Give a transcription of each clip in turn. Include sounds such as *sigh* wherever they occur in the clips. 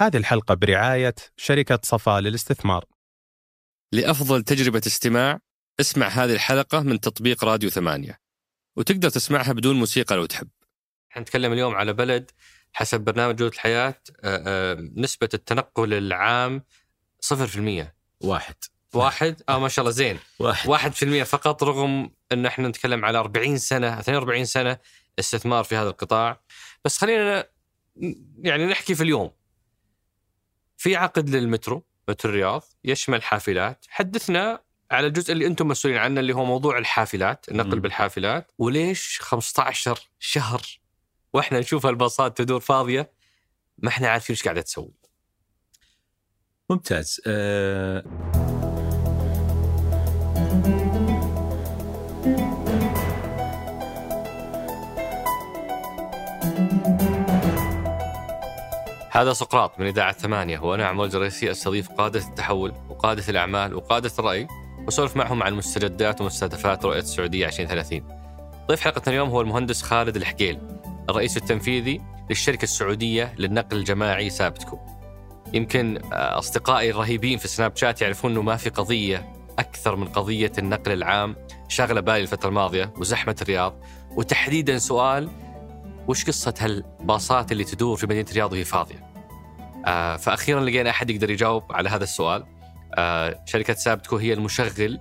هذه الحلقة برعاية شركة صفاء للاستثمار. لأفضل تجربة استماع اسمع هذه الحلقة من تطبيق راديو ثمانية وتقدر تسمعها بدون موسيقى لو تحب. نتكلم اليوم على بلد حسب برنامج جودة الحياة آه، آه، نسبة التنقل العام 0% واحد. واحد؟ آه ما شاء الله زين. واحد. واحد في المية فقط رغم إن إحنا نتكلم على 40 سنة 42 سنة استثمار في هذا القطاع. بس خلينا يعني نحكي في اليوم. في عقد للمترو مترو الرياض يشمل حافلات. حدثنا على الجزء اللي أنتم مسؤولين عنه اللي هو موضوع الحافلات النقل مم. بالحافلات. وليش 15 شهر وإحنا نشوف الباصات تدور فاضية؟ ما إحنا عارفين إيش قاعدة تسوي. ممتاز. آه هذا سقراط من إذاعة ثمانية وأنا عمر الجريسي أستضيف قادة التحول وقادة الأعمال وقادة الرأي وأسولف معهم عن مستجدات ومستهدفات رؤية السعودية 2030 ضيف حلقتنا اليوم هو المهندس خالد الحقيل الرئيس التنفيذي للشركة السعودية للنقل الجماعي سابتكو. يمكن أصدقائي الرهيبين في سناب شات يعرفون أنه ما في قضية أكثر من قضية النقل العام شاغلة بالي الفترة الماضية وزحمة الرياض. وتحديدا سؤال وش قصة هالباصات اللي تدور في مدينة الرياض وهي فاضية؟ آه فأخيرا لقينا أحد يقدر يجاوب على هذا السؤال. آه شركة سابتكو هي المشغل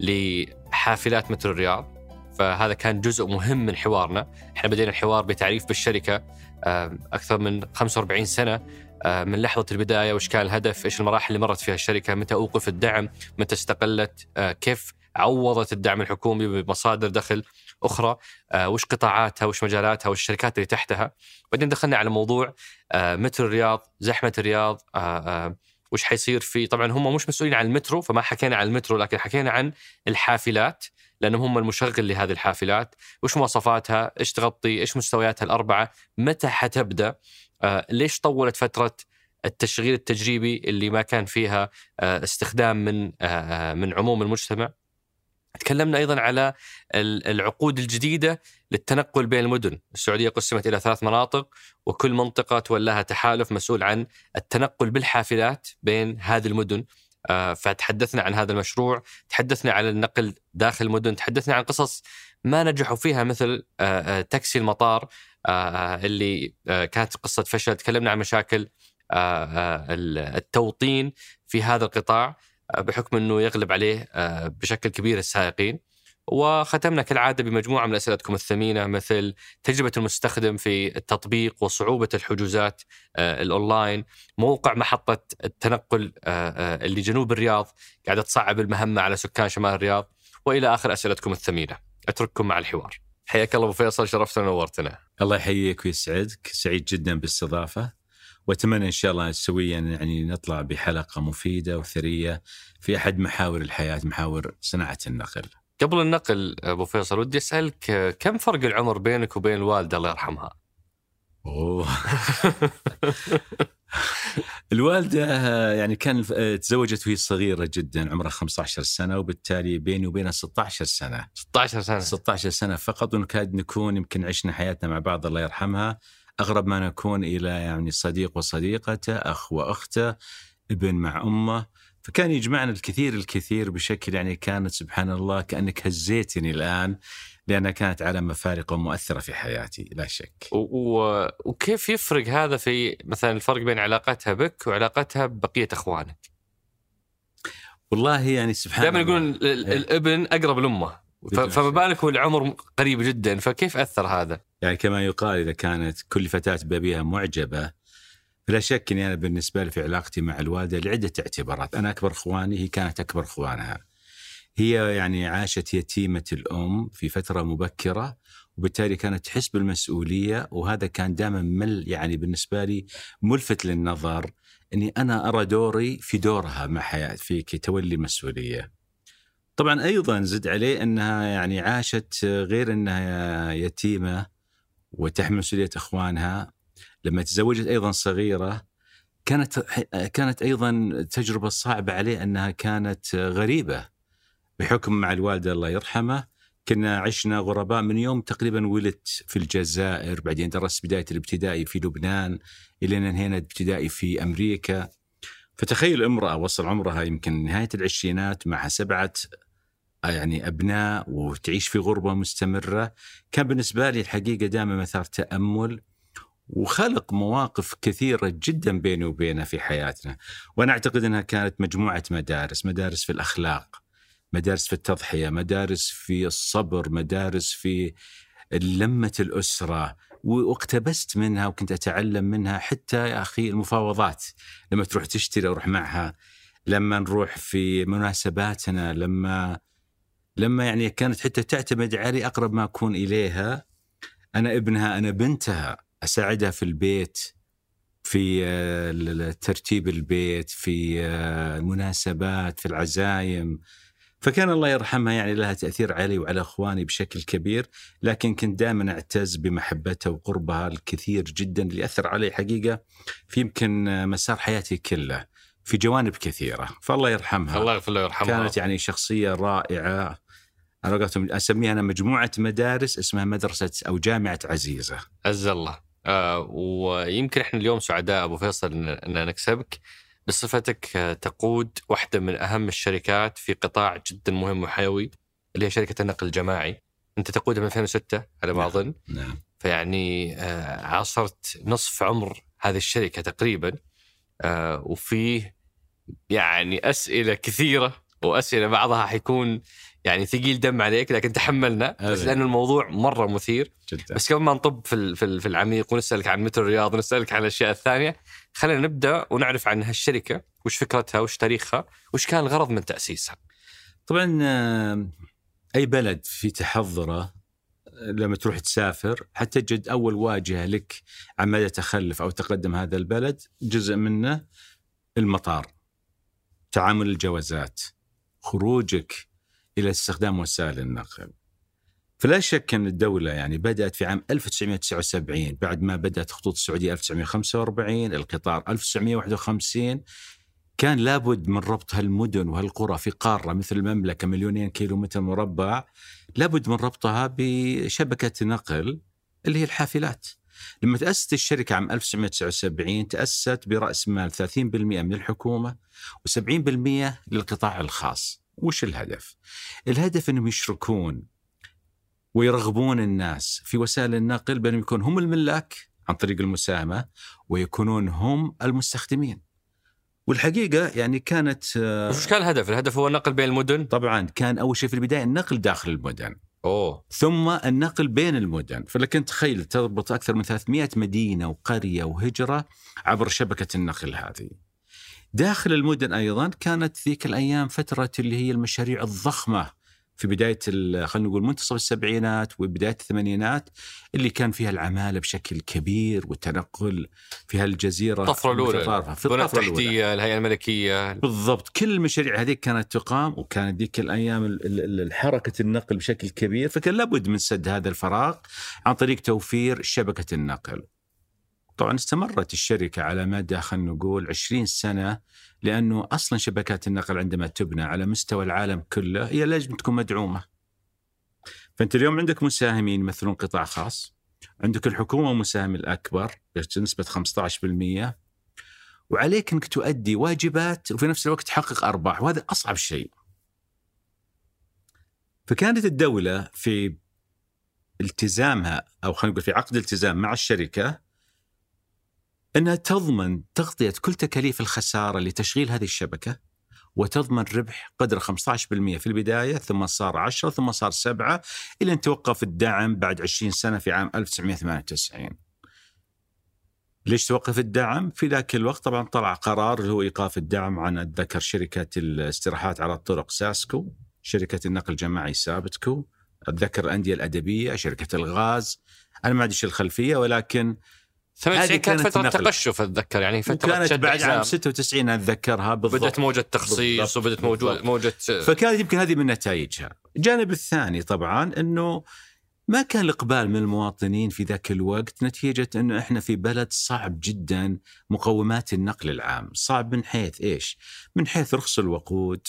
لحافلات مترو الرياض. فهذا كان جزء مهم من حوارنا. إحنا بدينا الحوار بتعريف بالشركة آه أكثر من 45 سنة آه من لحظة البداية وش كان الهدف إيش المراحل اللي مرت فيها الشركة متى أوقف الدعم متى استقلت كيف عوضت الدعم الحكومي بمصادر دخل. أخرى آه وش قطاعاتها وش مجالاتها وش الشركات اللي تحتها. بعدين دخلنا على موضوع آه مترو الرياض زحمة الرياض آه وش حيصير في طبعا هم مش مسؤولين عن المترو فما حكينا عن المترو لكن حكينا عن الحافلات لأنهم هم المشغل لهذه الحافلات. وش مواصفاتها؟ إيش تغطي؟ إيش مستوياتها الأربعة؟ متى حتبدأ؟ ليش طولت فترة التشغيل التجريبي اللي ما كان فيها استخدام من من عموم المجتمع؟ تكلمنا أيضا على ال- العقود الجديدة للتنقل بين المدن، السعودية قسمت إلى ثلاث مناطق وكل منطقة تولاها تحالف مسؤول عن التنقل بالحافلات بين هذه المدن، آه، فتحدثنا عن هذا المشروع، تحدثنا عن النقل داخل المدن، تحدثنا عن قصص ما نجحوا فيها مثل آه، آه، تاكسي المطار اللي كانت قصة فشل، تكلمنا عن مشاكل التوطين في هذا القطاع. بحكم إنه يغلب عليه آه، بشكل كبير السائقين. وختمنا كالعادة بمجموعة من أسئلتكم الثمينة مثل تجربة المستخدم في التطبيق وصعوبة الحجوزات آه، الأونلاين، موقع محطة التنقل آه، آه، اللي جنوب الرياض قاعدة تصعب المهمة على سكان شمال الرياض وإلى آخر أسئلتكم الثمينة. أترككم مع الحوار. حياك الله أبو فيصل شرفتنا ونورتنا. الله يحييك ويسعدك سعيد جدا بالاستضافه وأتمنى إن شاء الله سويا يعني نطلع بحلقة مفيدة وثرية في أحد محاور الحياة محاور صناعة النقل. قبل النقل أبو فيصل ودي أسألك كم فرق العمر بينك وبين الوالده الله يرحمها؟ أوه. *laughs* الوالدة يعني كان تزوجت وهي صغيرة جدا عمرها 15 سنة وبالتالي بيني وبينها 16 سنة. 16 سنة. 16 سنة فقط ونكاد نكون يمكن عشنا حياتنا مع بعض الله يرحمها. أغرب ما نكون إلى يعني صديق وصديقته أخ واخته ابن مع أمه فكان يجمعنا الكثير الكثير بشكل يعني كانت سبحان الله كأنك هزيتني الآن لأنها كانت علامه فارقه ومؤثره في حياتي لا شك. و... وكيف يفرق هذا في مثلا الفرق بين علاقتها بك وعلاقتها ببقية أخوانك؟ والله يعني سبحان دائما يقولون ال- ال- الابن أقرب لأمه ف... بدون فما. بالك والعمر قريب جدا فكيف أثر هذا؟ يعني كما يقال إذا كانت كل فتاة بابيها معجبة فلا شك إني أنا بالنسبة لي في علاقتي مع الوالدة لعدة اعتبارات، أنا أكبر إخواني هي كانت أكبر إخوانها. هي يعني عاشت يتيمه الأم في فترة مبكرة وبالتالي كانت تحس بالمسؤولية وهذا كان دائما مل يعني بالنسبة لي ملفت للنظر إني أنا أرى دوري في دورها مع حياة في تولي مسؤولية. طبعا أيضا زد عليه إنها يعني عاشت غير إنها يتيمة وتحمل مسؤولية إخوانها. لما تزوجت أيضا صغيرة كانت كانت أيضا تجربة صعبة عليه إنها كانت غريبة بحكم مع الوالدة الله يرحمه. كنا عشنا غرباء من يوم تقريبا ولدت في الجزائر بعدين درست بداية الابتدائي في لبنان إلى أن انهينا الابتدائي في أمريكا. فتخيل امرأة وصل عمرها يمكن نهاية العشرينات مع سبعة يعني أبناء وتعيش في غربة مستمرة. كان بالنسبة لي الحقيقة دائما مثار تأمل وخلق مواقف كثيرة جدا بيني وبينها في حياتنا. وأنا أعتقد إنها كانت مجموعة مدارس مدارس في الأخلاق مدارس في التضحية مدارس في الصبر مدارس في لمة الأسرة. واقتبست منها وكنت أتعلم منها حتى يا أخي المفاوضات. لما تروح تشتري أروح معها لما نروح في مناسباتنا لما لما يعني كانت حتى تعتمد علي أقرب ما أكون إليها أنا ابنها أنا بنتها أساعدها في البيت في آه، ترتيب البيت في آه، المناسبات في العزايم. فكان الله يرحمها يعني لها تأثير علي وعلى إخواني بشكل كبير لكن كنت دائما أعتز بمحبتها وقربها الكثير جدا اللي اثر علي حقيقة في يمكن آه، مسار حياتي كله في جوانب كثيرة. فالله يرحمها. الله يغفر له ويرحمها. كانت يعني شخصية رائعة. أسميها أنا مجموعة مدارس اسمها مدرسة أو جامعة عزيزة عز الله آه ويمكن إحنا اليوم سعداء أبو فيصل ان نكسبك بصفتك تقود واحدة من أهم الشركات في قطاع جدا مهم وحيوي اللي هي شركة النقل الجماعي. أنت تقودها من 2006 على ما نعم. أظن. نعم فيعني آه عاصرت نصف عمر هذه الشركة تقريبا آه وفيه يعني أسئلة كثيرة وأسئلة بعضها حيكون يعني ثقيل دم عليك لكن تحملنا. بس أبداً. لأن الموضوع مرة مثير. جدا. بس قبل ما نطب في في ال- في العميق ونسألك عن مترو الرياض ونسألك عن الأشياء الثانية خلينا نبدأ ونعرف عن هالشركة وش فكرتها وش تاريخها وش كان الغرض من تأسيسها. طبعا أي بلد في تحضره آه، لما تروح تسافر حتجد أول واجهة لك عن مدى تخلف أو تقدم هذا البلد جزء منه المطار تعامل الجوازات خروجك إلى استخدام وسائل النقل فلا شك أن الدولة يعني بدأت في عام 1979 بعد ما بدأت خطوط السعودية 1945 القطار 1951 كان لابد من ربط هالمدن وهالقرى في قارة مثل المملكة مليونين كيلو متر مربع لابد من ربطها بشبكة نقل اللي هي الحافلات. لما تأسست الشركة عام 1979 تأسست برأس مال 30% من الحكومة و70% للقطاع الخاص. وش الهدف؟ الهدف إنهم يشركون ويرغبون الناس في وسائل النقل بأنهم يكون هم الملاك عن طريق المساهمة ويكونون هم المستخدمين. والحقيقة يعني كانت آه، وش كان الهدف؟ الهدف هو النقل بين المدن طبعا كان أول شيء في البداية النقل داخل المدن أوه ثم النقل بين المدن فلكن تخيل تربط أكثر من 300 مدينة وقرية وهجرة عبر شبكة النقل هذه داخل المدن أيضا كانت ذيك الأيام فترة اللي هي المشاريع الضخمة في بداية خلينا نقول منتصف السبعينات وبداية الثمانينات اللي كان فيها العمالة بشكل كبير والتنقل في هالجزيرة الطفرة الأولى. في البنى التحتيه الهيئة الملكية بالضبط كل المشاريع هذيك كانت تقام وكانت ذيك الأيام ال- ال- ال- حركة النقل بشكل كبير فكان لابد من سد هذا الفراغ عن طريق توفير شبكة النقل. طبعا استمرت الشركة على مدى خلينا نقول 20 سنة لأنه أصلا شبكات النقل عندما تبنى على مستوى العالم كله هي لازم تكون مدعومة. فأنت اليوم عندك مساهمين يمثلون قطاع خاص عندك الحكومة مساهم الأكبر بنسبة 15% وعليك إنك تؤدي واجبات وفي نفس الوقت تحقق أرباح وهذا أصعب شيء. فكانت الدولة في التزامها أو خلينا نقول في عقد التزام مع الشركة أنها تضمن تغطية كل تكاليف الخسارة لتشغيل هذه الشبكة وتضمن ربح قدر 15% في البداية ثم صار 10 ثم صار 7 إلى أن توقف الدعم بعد 20 سنة في عام 1998. ليش توقف الدعم؟ في ذاك الوقت طبعا طلع قرار اللي هو إيقاف الدعم عن أتذكر شركة الاستراحات على الطرق ساسكو، شركة النقل الجماعي سابتكو، أتذكر الأندية الأدبية، شركة الغاز، أنا ما إيش الخلفية ولكن 98 كانت كانت فترة نقل. تقشف أتذكر يعني فترة وكانت شد بعد عام حزام. 96 أتذكرها بالضبط بدأت موجة تخصيص. وبدأت بالضبط. موجه فكانت يمكن هذه من نتائجها. الجانب الثاني طبعا إنه ما كان الإقبال من المواطنين في ذاك الوقت نتيجة إنه إحنا في بلد صعب جدا مقومات النقل العام، صعب من حيث إيش؟ من حيث رخص الوقود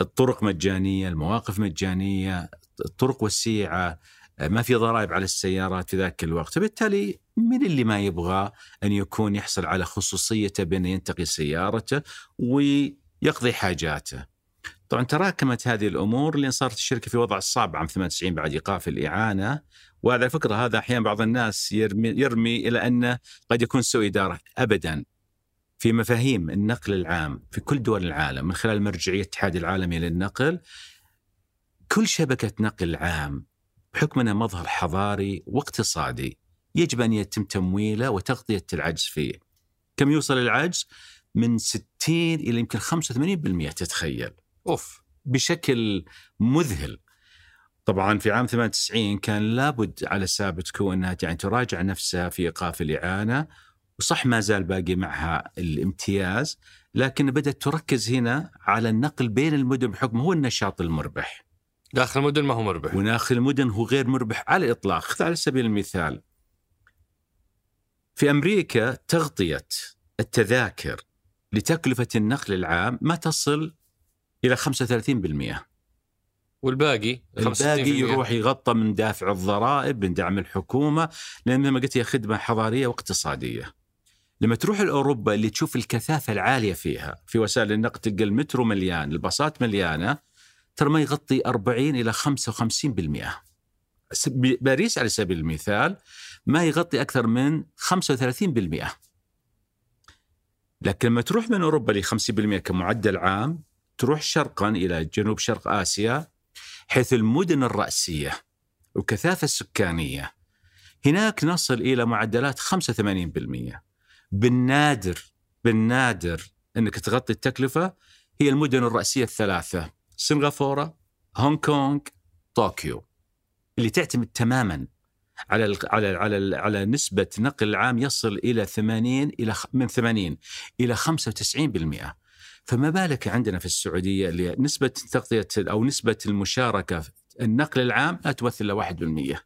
الطرق مجانية، المواقف مجانية، الطرق وسيعه، ما في ضرائب على السيارات في ذاك الوقت، فبالتالي من اللي ما يبغى أن يكون يحصل على خصوصيته بين ينتقي سيارته ويقضي حاجاته. طبعا تراكمت هذه الأمور لين صارت الشركة في وضع صعب عام 98 بعد إيقاف الإعانة. وعلى فكرة هذا أحيانا بعض الناس يرمي, يرمي إلى أنه قد يكون سوء إدارة ابدا في مفاهيم النقل العام في كل دول العالم من خلال مرجعية الاتحاد العالمي للنقل كل شبكة نقل عام بحكم انها مظهر حضاري واقتصادي يجب أن يتم تمويله وتغطية العجز فيه. كم يوصل العجز؟ من 60 إلى يمكن 85% تتخيل. أوف بشكل مذهل. طبعا في عام 98 كان لابد على سابتكو انها يعني تراجع نفسها في إيقاف الإعانة وصح ما زال باقي معها الامتياز لكن بدأت تركز هنا على النقل بين المدن بحكم هو النشاط المربح. داخل المدن ما هو مربح. وداخل المدن هو غير مربح على الإطلاق، خذ على سبيل المثال. في أمريكا تغطية التذاكر لتكلفة النقل العام ما تصل إلى 35% والباقي 65% الباقي يروح يغطى من دافع الضرائب من دعم الحكومة لأن ما قلت هي خدمة حضارية واقتصادية. لما تروح لأوروبا اللي تشوف الكثافة العالية فيها في وسائل النقل تلقى المترو مليان، الباصات مليانة ترى ما يغطي 40 إلى 55%. س- باريس على سبيل المثال ما يغطي أكثر من 35%. لكن لما تروح من أوروبا ل 50% كمعدل عام تروح شرقا إلى جنوب شرق آسيا حيث المدن الرأسية والكثافة السكانية هناك نصل إلى معدلات 85% بالنادر بالنادر أنك تغطي التكلفة هي المدن الرأسية الثلاثة سنغافورة هونغ كونغ طوكيو اللي تعتمد تماما على ال على ال على على نسبة نقل عام يصل إلى 80 إلى خ- من 80 إلى 95% فما بالك عندنا في السعودية اللي نسبة تغطية أو نسبة المشاركة في النقل العام لا تمثل إلا 1%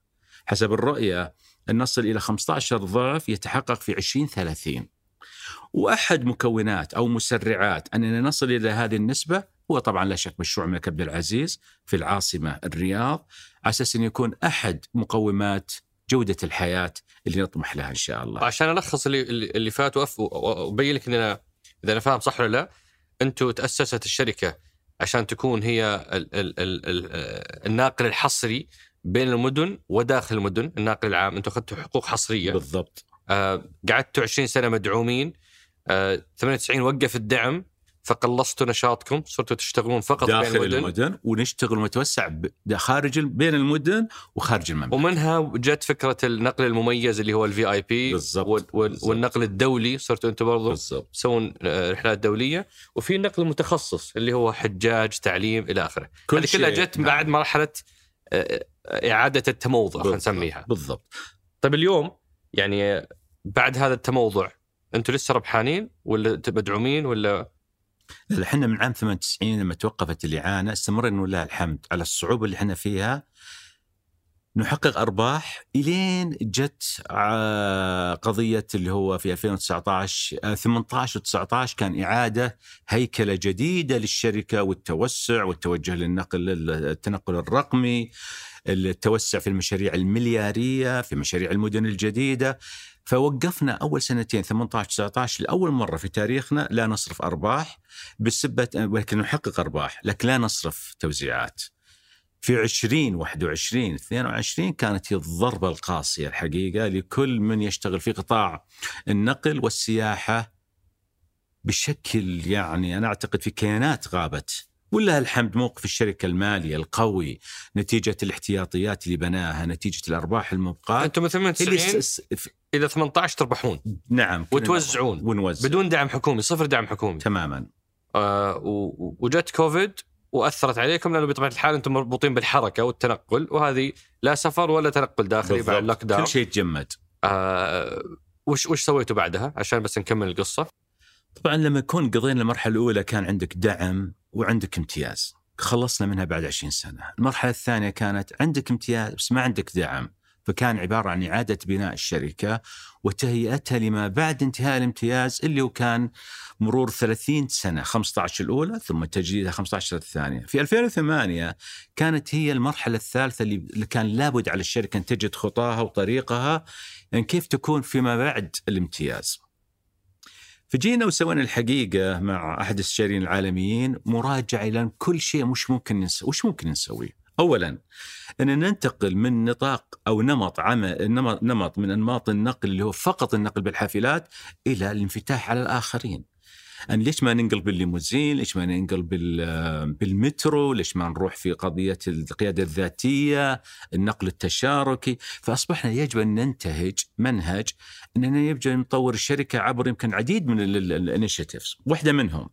حسب الرؤية أن نصل إلى 15 ضعف يتحقق في 2030 وأحد مكونات أو مسرعات أننا نصل إلى هذه النسبة هو طبعا لا شك مشروع الملك عبد العزيز في العاصمة الرياض على أساس انه يكون أحد مقومات جودة الحياة اللي نطمح لها إن شاء الله. عشان ألخص اللي اللي فات وأبين لك ان أنا إذا أنا فاهم صح ولا لا أنتم تأسست الشركة عشان تكون هي ال ال ال ال الناقل الحصري بين المدن وداخل المدن الناقل العام. أنتم أخذتوا حقوق حصرية. بالضبط. آه قعدتوا 20 سنة مدعومين. آه 98 وقف الدعم. فقلصتوا نشاطكم صرتوا تشتغلون فقط بين داخل المدن المدن ونشتغل ونتوسع ب- خارج بين المدن وخارج المملكة ومنها جت فكرة النقل المميز اللي هو الفي اي بي بالضبط،. والنقل الدولي صرتوا أنتم برضو تسوون آه، رحلات دولية وفي نقل متخصص اللي هو حجاج تعليم إلى آخره كل هذه كلها جت نعم. بعد مرحلة آه، آه، إعادة التموضع خلينا. نسميها بالضبط طيب اليوم يعني بعد هذا التموضع أنتم لسه ربحانين ولا مدعومين ولا لا، إحنا من عام 98 لما توقفت الإعانة استمرنا ولله الحمد على الصعوبة اللي إحنا فيها نحقق أرباح إلين جت آه، قضية اللي هو في 2019 آه، 18 و19 كان إعادة هيكلة جديدة للشركة والتوسع والتوجه للنقل التنقل الرقمي التوسع في المشاريع المليارية في مشاريع المدن الجديدة. فوقفنا أول سنتين 18 19 لأول مرة في تاريخنا لا نصرف أرباح بسبه ولكن نحقق أرباح لكن لا نصرف توزيعات. في 20 21 22 كانت هي الضربة القاسية الحقيقة لكل من يشتغل في قطاع النقل والسياحة بشكل يعني أنا أعتقد في كيانات غابت ولله الحمد موقف الشركة المالية القوي نتيجة الاحتياطيات اللي بناها نتيجة الأرباح المبقاة؟ أنتم من اللي 98 س- س- إلى 18 تربحون. نعم وتوزعون. ونوزع. بدون دعم حكومي صفر دعم حكومي. تماما. آه وجت كوفيد وأثرت عليكم لأنه بطبيعة الحال أنتم مربوطين بالحركة والتنقل وهذه لا سفر ولا تنقل داخلي بعد الـ lockdown كل شيء تجمد آه وش وش سويتوا بعدها؟ عشان بس نكمل القصة. طبعا لما يكون قضينا المرحلة الأولى كان عندك دعم وعندك امتياز خلصنا منها بعد 20 سنة المرحلة الثانية كانت عندك امتياز بس ما عندك دعم فكان عبارة عن إعادة بناء الشركة وتهيئتها لما بعد انتهاء الامتياز اللي هو كان مرور 30 سنة 15 الأولى ثم تجديدها 15 الثانية. في 2008 كانت هي المرحلة الثالثة اللي كان لابد على الشركة أن تجد خطاها وطريقها يعني كيف تكون فيما بعد الامتياز. فجينا وسوينا الحقيقة مع أحد الاستشاريين العالميين مراجعة إلى كل شيء مش ممكن نسوي، وش ممكن نسوي؟ اولا إن ننتقل من نطاق أو نمط عمل نمط من أنماط النقل اللي هو فقط النقل بالحافلات إلى الانفتاح على الآخرين. أن ليش ما ننقل بالليموزين ليش ما ننقل بالمترو؟ ليش ما نروح في قضية القيادة الذاتية؟ النقل التشاركي؟ فأصبحنا يجب أن ننتهج منهج أننا يجب أن نطور الشركة عبر يمكن عديد من الـ initiatives واحدة منهم.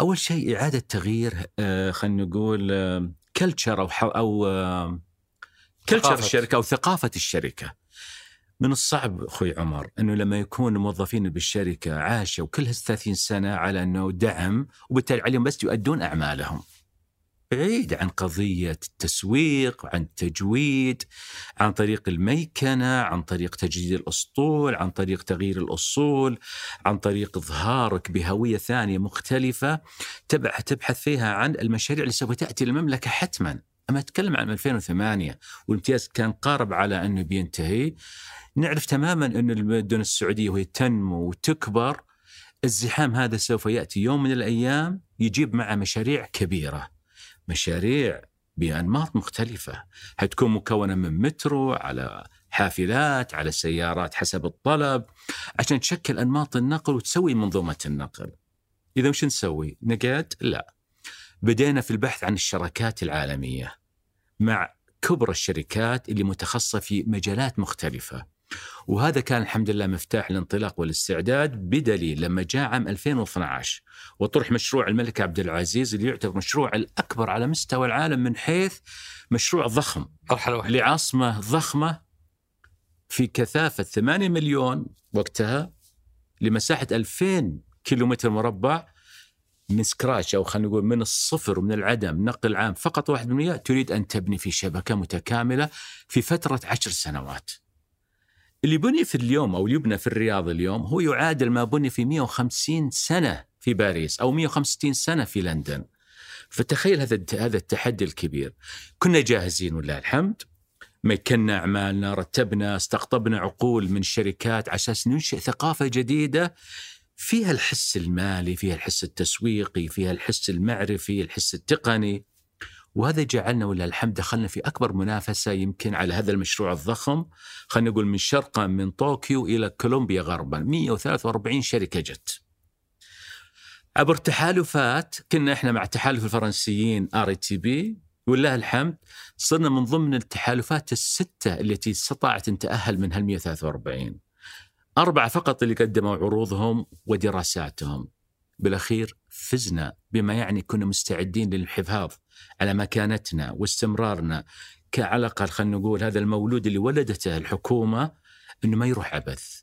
أول شيء إعادة تغيير آه، خلينا نقول culture أو أو culture الشركة أو ثقافة الشركة. من الصعب أخوي عمر أنه لما يكون الموظفين بالشركة عاشوا كل هال 30 سنة على أنه دعم وبالتالي عليهم بس يؤدون أعمالهم. بعيد عن قضية التسويق، عن التجويد، عن طريق الميكنة، عن طريق تجديد الأسطول، عن طريق تغيير الأصول، عن طريق إظهارك بهوية ثانية مختلفة تبحث فيها عن المشاريع اللي سوف تأتي للمملكة حتما. أما أتكلم عن 2008 والامتياز كان قارب على أنه بينتهي نعرف تماما أن المدن السعودية وهي تنمو وتكبر الزحام هذا سوف يأتي يوم من الأيام يجيب معه مشاريع كبيرة مشاريع بأنماط مختلفة حتكون مكونة من مترو على حافلات على سيارات حسب الطلب عشان تشكل أنماط النقل وتسوي منظومة النقل إذا وش نسوي؟ نقاد؟ لا بدينا في البحث عن الشراكات العالمية مع كبرى الشركات اللي متخصصة في مجالات مختلفة. وهذا كان الحمد لله مفتاح الانطلاق والاستعداد بدليل لما جاء عام 2012 وطرح مشروع الملك عبد العزيز اللي يعتبر مشروع الأكبر على مستوى العالم من حيث مشروع ضخم. مرحلة لعاصمة ضخمة في كثافة 8 مليون وقتها لمساحة 2000 كيلومتر مربع من سكراتش أو خلينا نقول من الصفر ومن العدم نقل عام فقط 1% تريد أن تبني في شبكة متكاملة في فترة عشر سنوات. اللي بني في اليوم أو يبنى في الرياض اليوم هو يعادل ما بني في 150 سنة في باريس أو 165 سنة في لندن. فتخيل هذا هذا التحدي الكبير. كنا جاهزين ولله الحمد مكنا أعمالنا، رتبنا، استقطبنا عقول من شركات على أساس ننشئ ثقافة جديدة فيها الحس المالي، فيها الحس التسويقي، فيها الحس المعرفي، الحس التقني. وهذا جعلنا ولله الحمد دخلنا في أكبر منافسة يمكن على هذا المشروع الضخم خلينا نقول من شرقا من طوكيو إلى كولومبيا غربا 143 شركة جت. عبر تحالفات كنا إحنا مع تحالف الفرنسيين RATP ولله الحمد صرنا من ضمن التحالفات الستة التي استطاعت أن تأهل من هال 143. اربعه فقط اللي قدموا عروضهم ودراساتهم. بالأخير فزنا بما يعني كنا مستعدين للحفاظ على مكانتنا واستمرارنا الاقل خلينا نقول هذا المولود اللي ولدته الحكومة إنه ما يروح عبث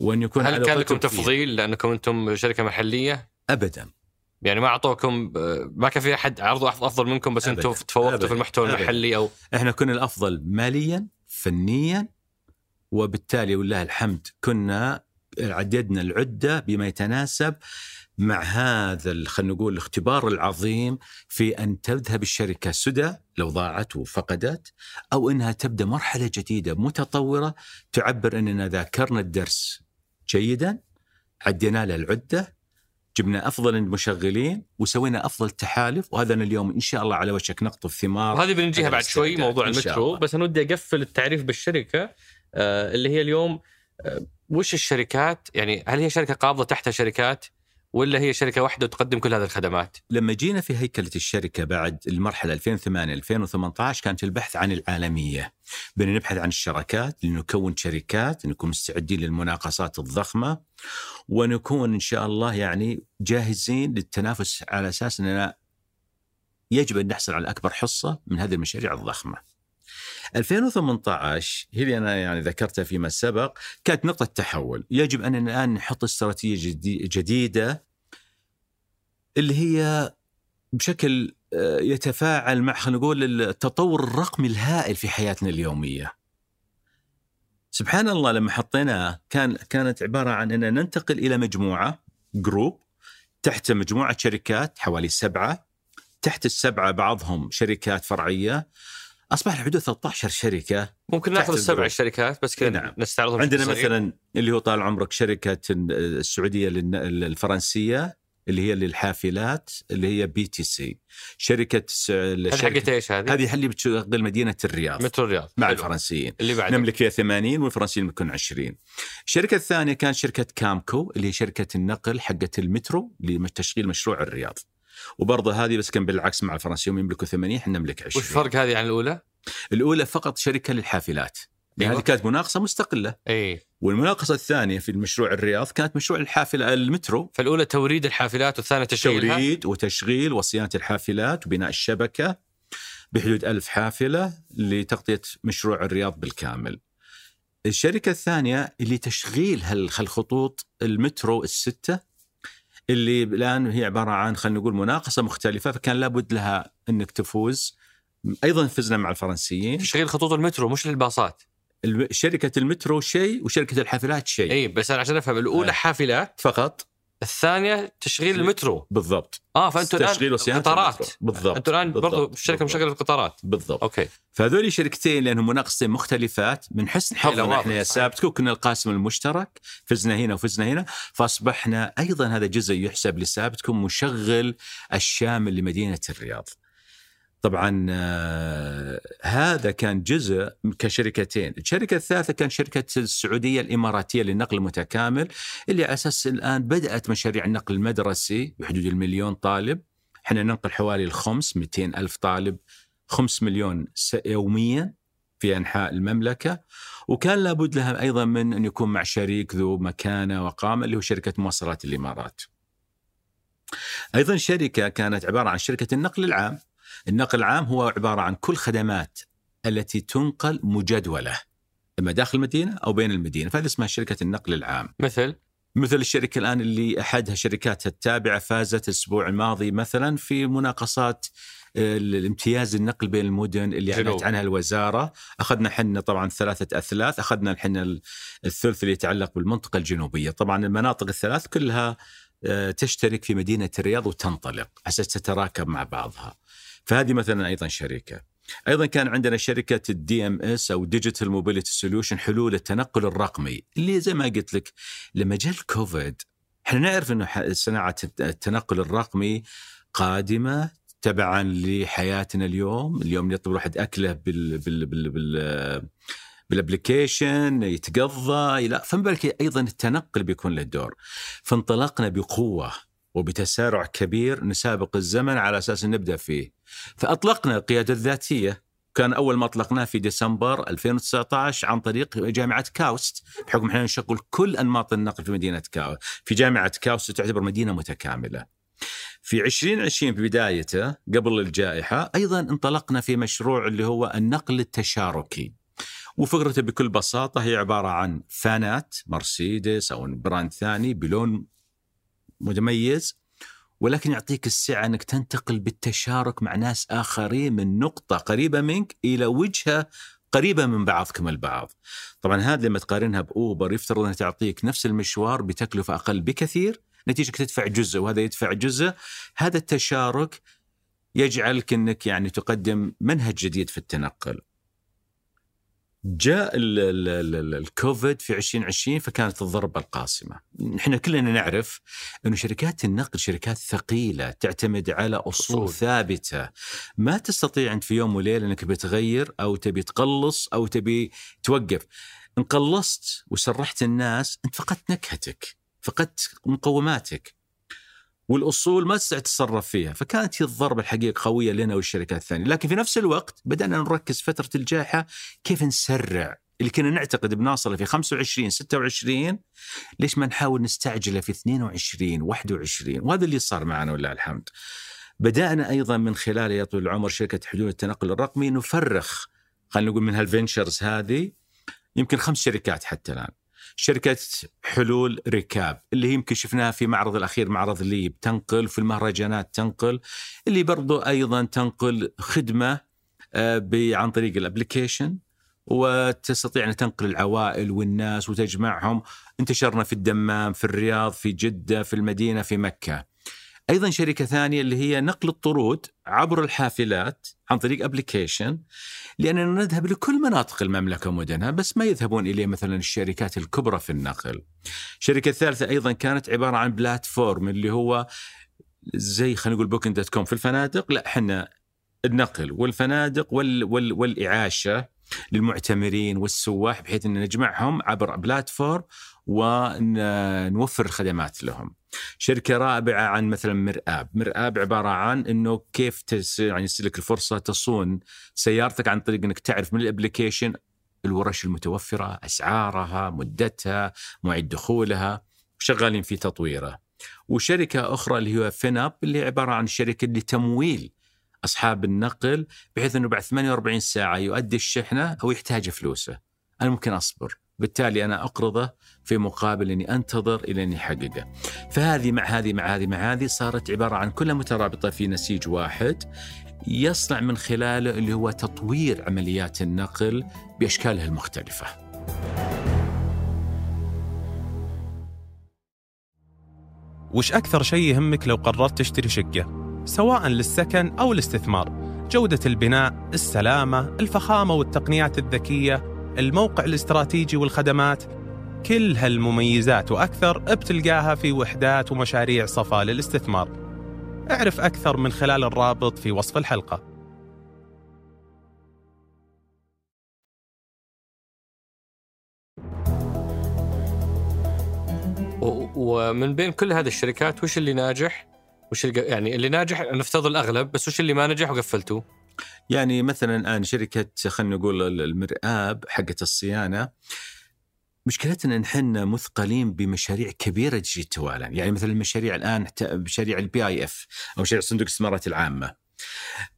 وأن يكون هل كان لكم تفضيل لأنكم أنتم شركة محلية؟ ابدا يعني ما أعطوكم ما كان في أحد عرضه أفضل منكم بس أنتم تفوقتوا في المحتوى أبداً. المحلي أو إحنا كنا الأفضل ماليا فنيا وبالتالي ولله الحمد كنا عددنا العدة بما يتناسب مع هذا خلينا نقول الاختبار العظيم في أن تذهب الشركة سدى لو ضاعت وفقدت أو إنها تبدأ مرحلة جديدة متطورة تعبر أننا ذاكرنا الدرس جيدا عدينا له العدة جبنا أفضل المشغلين وسوينا أفضل تحالف وهذا اليوم إن شاء الله على وشك نقطف ثمار وهذه بنجيها بعد شوي موضوع المترو بس أنا ودي أقفل التعريف بالشركة. اللي هي اليوم آه وش الشركات يعني هل هي شركة قابضة تحتها شركات ولا هي شركة واحدة وتقدم كل هذه الخدمات؟ لما جينا في هيكلة الشركة بعد المرحلة 2008 2018 كانت البحث عن العالمية. بدنا نبحث عن الشراكات لنكون شركات نكون مستعدين للمناقصات الضخمة ونكون إن شاء الله يعني جاهزين للتنافس على أساس إننا يجب أن نحصل على أكبر حصة من هذه المشاريع الضخمة. 2018 هي اللي أنا يعني ذكرتها فيما سبق كانت نقطة تحول، يجب أن الآن نحط استراتيجية جديدة اللي هي بشكل آه، يتفاعل مع خلينا نقول التطور الرقمي الهائل في حياتنا اليومية. سبحان الله لما حطيناه كان كانت عبارة عن ان ننتقل إلى مجموعة group تحت مجموعة شركات حوالي سبعة. تحت السبعة بعضهم شركات فرعية. أصبح حدود 13 شركة ممكن نأخذ السبع. الشركات بس كذا نعم. نستعرضهم عندنا. مثلا اللي هو طال عمرك شركة السعودية الفرنسية اللي هي للحافلات اللي هي PTC شركة هذه حقت إيش هذه؟ هذه اللي بتشغل مدينة الرياض مترو الرياض مع حلو. الفرنسيين اللي بعده نملك فيها 80 والفرنسيين يملكون 20 الشركة الثانية كانت شركة كامكو اللي هي شركة النقل حقه المترو لتشغيل مشروع الرياض وبرضه هذه بس كان بالعكس مع الفرنسيين يملكوا 80 إحنا نملك 20 وش الفرق هذه عن الأولى؟ الأولى فقط شركة للحافلات أيوة. هذه كانت مناقصة مستقلة إي والمناقصة الثانية في المشروع الرياض كانت مشروع الحافلة المترو فالأولى توريد الحافلات والثانية تشغيلها توريد وتشغيل وصيانة الحافلات وبناء الشبكة بحدود ألف حافلة لتغطية مشروع الرياض بالكامل. الشركة الثانية اللي تشغيل هال- هالخطوط المترو الستة اللي الآن هي عبارة عن خلينا نقول مناقصة مختلفة فكان لابد لها إنك تفوز. أيضا فزنا مع الفرنسيين. تشغيل خطوط المترو مش للباصات. شركة المترو شيء وشركة الحافلات شيء. اي بس أنا عشان أفهم الأولى آه. حافلات فقط. الثانية تشغيل المترو بالضبانه آه فأنتوا الآن تشغيل وصيانه قطارات المترو. بالضبط أنتوا الآن برضو بالضبط. الشركة بالضبط. مشغلة القطارات بالضبط أوكي فهذول شركتين لأنهم مناقصتين مختلفات من حسن حظنا. إحنا يا سابتكو كنا القاسم المشترك فزنا هنا وفزنا هنا فأصبحنا أيضا هذا جزء يحسب لسابتكو مشغل الشامل لمدينة الرياض. طبعا آه، هذا كان جزء كشركتين، الشركة الثالثة كان شركة السعودية الإماراتية للنقل المتكامل اللي على أساس الآن بدأت مشاريع النقل المدرسي بحدود المليون طالب، إحنا ننقل حوالي الخمس 200 ألف طالب 5 مليون يوميا في أنحاء المملكة وكان لابد لها أيضا من أن يكون مع شريك ذو مكانة وقامة اللي هو شركة مواصلات الإمارات. أيضا شركة كانت عبارة عن شركة النقل العام. النقل العام هو عبارة عن كل خدمات التي تنقل مجدولة أما داخل المدينة أو بين المدينة، فهذه اسمها شركة النقل العام. مثل مثل الشركة الآن اللي أحدها شركاتها التابعة فازت الأسبوع الماضي مثلا في مناقصات آه، الامتياز النقل بين المدن اللي. أعلنت عنها الوزارة، أخذنا حنا طبعا ثلاثة أثلاث، أخذنا الحين الثلث اللي يتعلق بالمنطقة الجنوبية، طبعا المناطق الثلاث كلها آه، تشترك في مدينة الرياض وتنطلق أساس تتراكب مع بعضها. فهذه مثلا أيضا شركة. أيضا كان عندنا شركة الـ DMS أو digital mobility solution حلول التنقل الرقمي اللي زي ما قلت لك لما جاء الكوفيد إحنا نعرف إنه صناعة الت- التنقل الرقمي قادمة تبعا لحياتنا اليوم، اليوم يطلب الواحد أكله بال بال بال, بال بالـ application يتقضى لا فما بالك أيضا التنقل بيكون له دور. فانطلقنا بقوة وبتسارع كبير نسابق الزمن على أساس نبدأ فيه. فأطلقنا القياده الذاتيه كان أول ما أطلقناه في ديسمبر 2019 عن طريق جامعة كاوست بحكم إحنا نشغل كل أنماط النقل في مدينة كاوست في جامعة كاوست تعتبر مدينة متكاملة. في 2020 في بدايته قبل الجائحة أيضا انطلقنا في مشروع اللي هو النقل التشاركي. وفكرته بكل بساطة هي عبارة عن فانات مرسيدس أو براند ثاني بلون متميز ولكن يعطيك السعة أنك تنتقل بالتشارك مع ناس آخرين من نقطة قريبة منك إلى وجهة قريبة من بعضكم البعض. طبعا هذا لما تقارنها بأوبر يفترض أنها تعطيك نفس المشوار بتكلفة أقل بكثير نتيجه تدفع جزء وهذا يدفع جزء هذا التشارك يجعلك أنك يعني تقدم منهج جديد في التنقل. جاء ال- ال- ال- ال- الكوفيد في 2020 فكانت الضربة القاسمة. إحنا كلنا نعرف إنه شركات النقل شركات ثقيلة تعتمد على أصول. أصول. ثابتة. ما تستطيع أنت في يوم وليلة إنك بتغير أو تبي تقلص أو تبي توقف. إن قلصت وسرحت الناس أنت فقدت نكهتك، فقدت مقوماتك. والأصول ما تستطيع تتصرف فيها، فكانت هي الضربة الحقيقة قوية لنا والشركات الثانية، لكن في نفس الوقت بدأنا نركز فترة الجائحة كيف نسرع اللي كنا نعتقد بنوصله في 25 26 ليش ما نحاول نستعجله في 22 21 وهذا اللي صار معنا ولله الحمد. بدأنا أيضا من خلال يا طويل العمر شركة حلول التنقل الرقمي نفرخ خلينا نقول من هال ventures هذه يمكن خمس شركات حتى الآن. شركة حلول ركاب اللي يمكن شفناها في معرض الأخير معرض ليب تنقل في المهرجانات تنقل اللي برضو أيضا تنقل خدمة آه، عن طريق الـ application وتستطيع أن تنقل العوائل والناس وتجمعهم. انتشرنا في الدمام في الرياض في جدة في المدينة في مكة. أيضا شركة ثانية اللي هي نقل الطرود عبر الحافلات عن طريق application لأننا نذهب لكل مناطق المملكة ومدنها بس ما يذهبون اليه مثلا الشركات الكبرى في النقل. الشركة الثالثة أيضا كانت عبارة عن platform اللي هو زي خلينا نقول Booking.com في الفنادق لا إحنا النقل والفنادق وال وال والإعاشة للمعتمرين والسواح بحيث إن نجمعهم عبر platform ونوفر الخدمات لهم. شركة رابعه عن مثلا مرآب، مرآب عبارة عن إنه كيف تس يعني لك الفرصة تصون سيارتك عن طريق إنك تعرف من الـ application الورش المتوفرة، أسعارها، مدتها، موعد دخولها، شغالين في تطويره. وشركة أخرى اللي هو فيناب اللي عبارة عن شركة لتمويل أصحاب النقل بحيث إنه بعد 48 ساعة يؤدي الشحنة أو يحتاج فلوسه. أنا ممكن أصبر، بالتالي أنا أقرضه في مقابل إني أنتظر إلى ان يحققه. فهذه مع هذه مع هذه مع هذه صارت عبارة عن كلها مترابطة في نسيج واحد يصنع من خلاله اللي هو تطوير عمليات النقل بأشكالها المختلفة. وش أكثر شيء يهمك لو قررت تشتري شقة؟ سواء للسكن أو الاستثمار جودة البناء، السلامة، الفخامة والتقنيات الذكية، الموقع الاستراتيجي والخدمات كل هالمميزات وأكثر بتلقاها في وحدات ومشاريع صفا للاستثمار. اعرف أكثر من خلال الرابط في وصف الحلقة. ومن بين كل هذه الشركات وش اللي ناجح؟ وش اللي يعني اللي ناجح نفترض الأغلب بس وش اللي ما نجح وقفلتوه؟ يعني مثلا الان شركة خلينا نقول المرآب حقت الصيانة مشكلتنا ان إحنا مثقلين بمشاريع كبيرة تجي توالا، يعني مثلا المشاريع الآن مشاريع الـ PIF أو مشاريع صندوق الاستثمارات العامة.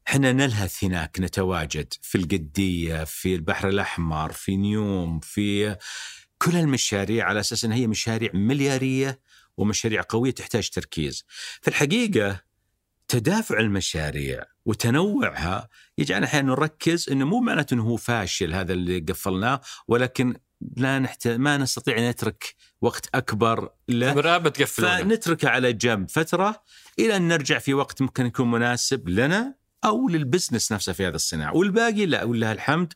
إحنا نلهث هناك نتواجد في القدية، في البحر الأحمر، في نيوم، في كل المشاريع على أساس انها هي مشاريع مليارية ومشاريع قوية تحتاج تركيز. في الحقيقة تدافع المشاريع وتنوعها يجعلنا أحيانا نركز إنه مو معناته إنه هو فاشل هذا اللي قفلناه ولكن لا نحت... ما نستطيع أن نترك وقت أكبر له. فنتركه على جنب فترة إلى أن نرجع في وقت ممكن يكون مناسب لنا. أو للبزنس نفسه في هذا الصناعة. والباقي لا ولله الحمد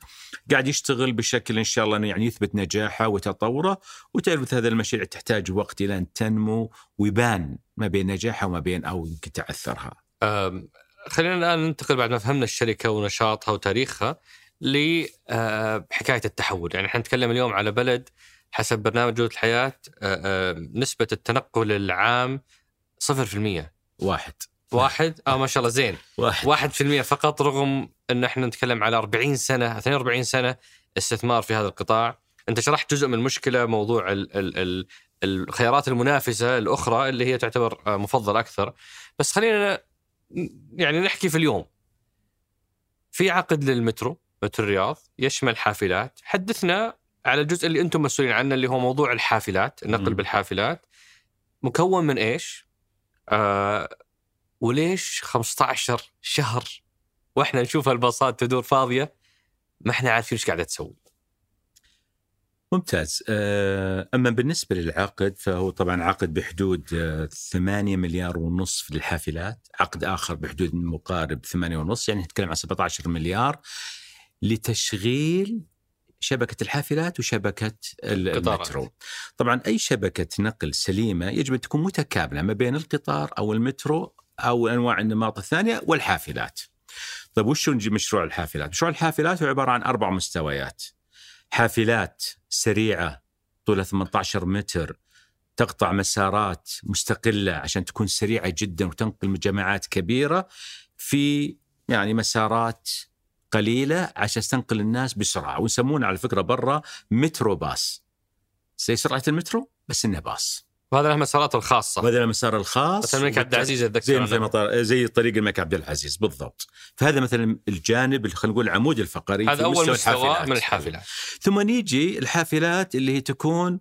قاعد يشتغل بشكل إن شاء الله يعني يثبت نجاحه وتطوره. وتعرف هذا المشاريع تحتاج وقت إلى أن تنمو ويبان ما بين نجاحها وما بين أو يمكن تعثرها. خلينا الآن ننتقل بعد ما فهمنا الشركة ونشاطها وتاريخها لحكايه التحول، يعني إحنا نتكلم اليوم على بلد حسب برنامج جودة الحياة نسبة التنقل العام 0% واحد. واحد. آه ما شاء الله زين. واحد. واحد في المية فقط رغم إن إحنا نتكلم على 40 سنة 42 سنة استثمار في هذا القطاع. أنت شرحت جزء من المشكلة موضوع ال ال ال الخيارات المنافسة الأخرى اللي هي تعتبر آه، مفضل أكثر. بس خلينا يعني نحكي في اليوم. في عقد للمترو مترو الرياض يشمل حافلات. حدثنا على الجزء اللي أنتم مسؤولين عنه اللي هو موضوع الحافلات النقل م. بالحافلات. مكون من إيش؟ آه وليش 15 شهر وإحنا نشوف الباصات تدور فاضية ما إحنا عارفين إيش قاعدة تسوي. ممتاز. آه، أما بالنسبة للعقد فهو طبعا عقد بحدود 8 آه، مليار ونصف للحافلات عقد آخر بحدود مقارب 8 ونص يعني نتكلم عن 17 مليار لتشغيل شبكة الحافلات وشبكة المترو. طبعا أي شبكة نقل سليمة يجب أن تكون متكاملة ما بين القطار أو المترو أو أنواع النماط الثانية والحافلات. طيب وش مشروع الحافلات؟ مشروع الحافلات هو عبارة عن أربع مستويات. حافلات سريعة طولها 18 متر تقطع مسارات مستقلة عشان تكون سريعة جدا وتنقل جماعات كبيرة في يعني مسارات قليلة عشان تنقل الناس بسرعة ويسمونه على فكرة برا مترو باص. زي سرعة المترو بس إنه باص. وهذا المسارات الخاصة. وهذا المسار الخاص. مثلا الملك عبد العزيز اتذكر زي مثل مطار زي طريق الملك عبد العزيز بالضبط. فهذا مثلا الجانب اللي خلينا نقول العمود الفقري هذا أول مستوى الحافلات. من الحافلات. ثم نيجي الحافلات اللي هي تكون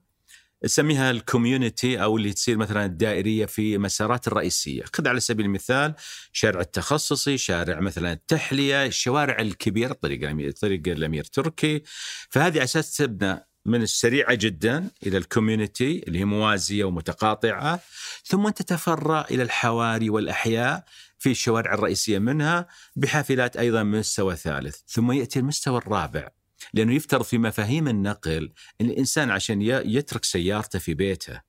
نسميها ال community أو اللي تصير مثلا الدائرية في مسارات الرئيسية، خذ على سبيل المثال شارع التخصصي، شارع مثلا التحلية، الشوارع الكبيرة طريق طريق الأمير تركي، فهذه على أساس تبنى من السريعة جدا إلى الكوميونتي اللي هي موازية ومتقاطعة، ثم تتفرع إلى الحواري والأحياء في الشوارع الرئيسية منها بحافلات أيضا من مستوى ثالث، ثم يأتي المستوى الرابع. لأنه يفترض في مفاهيم النقل إن الإنسان عشان يترك سيارته في بيته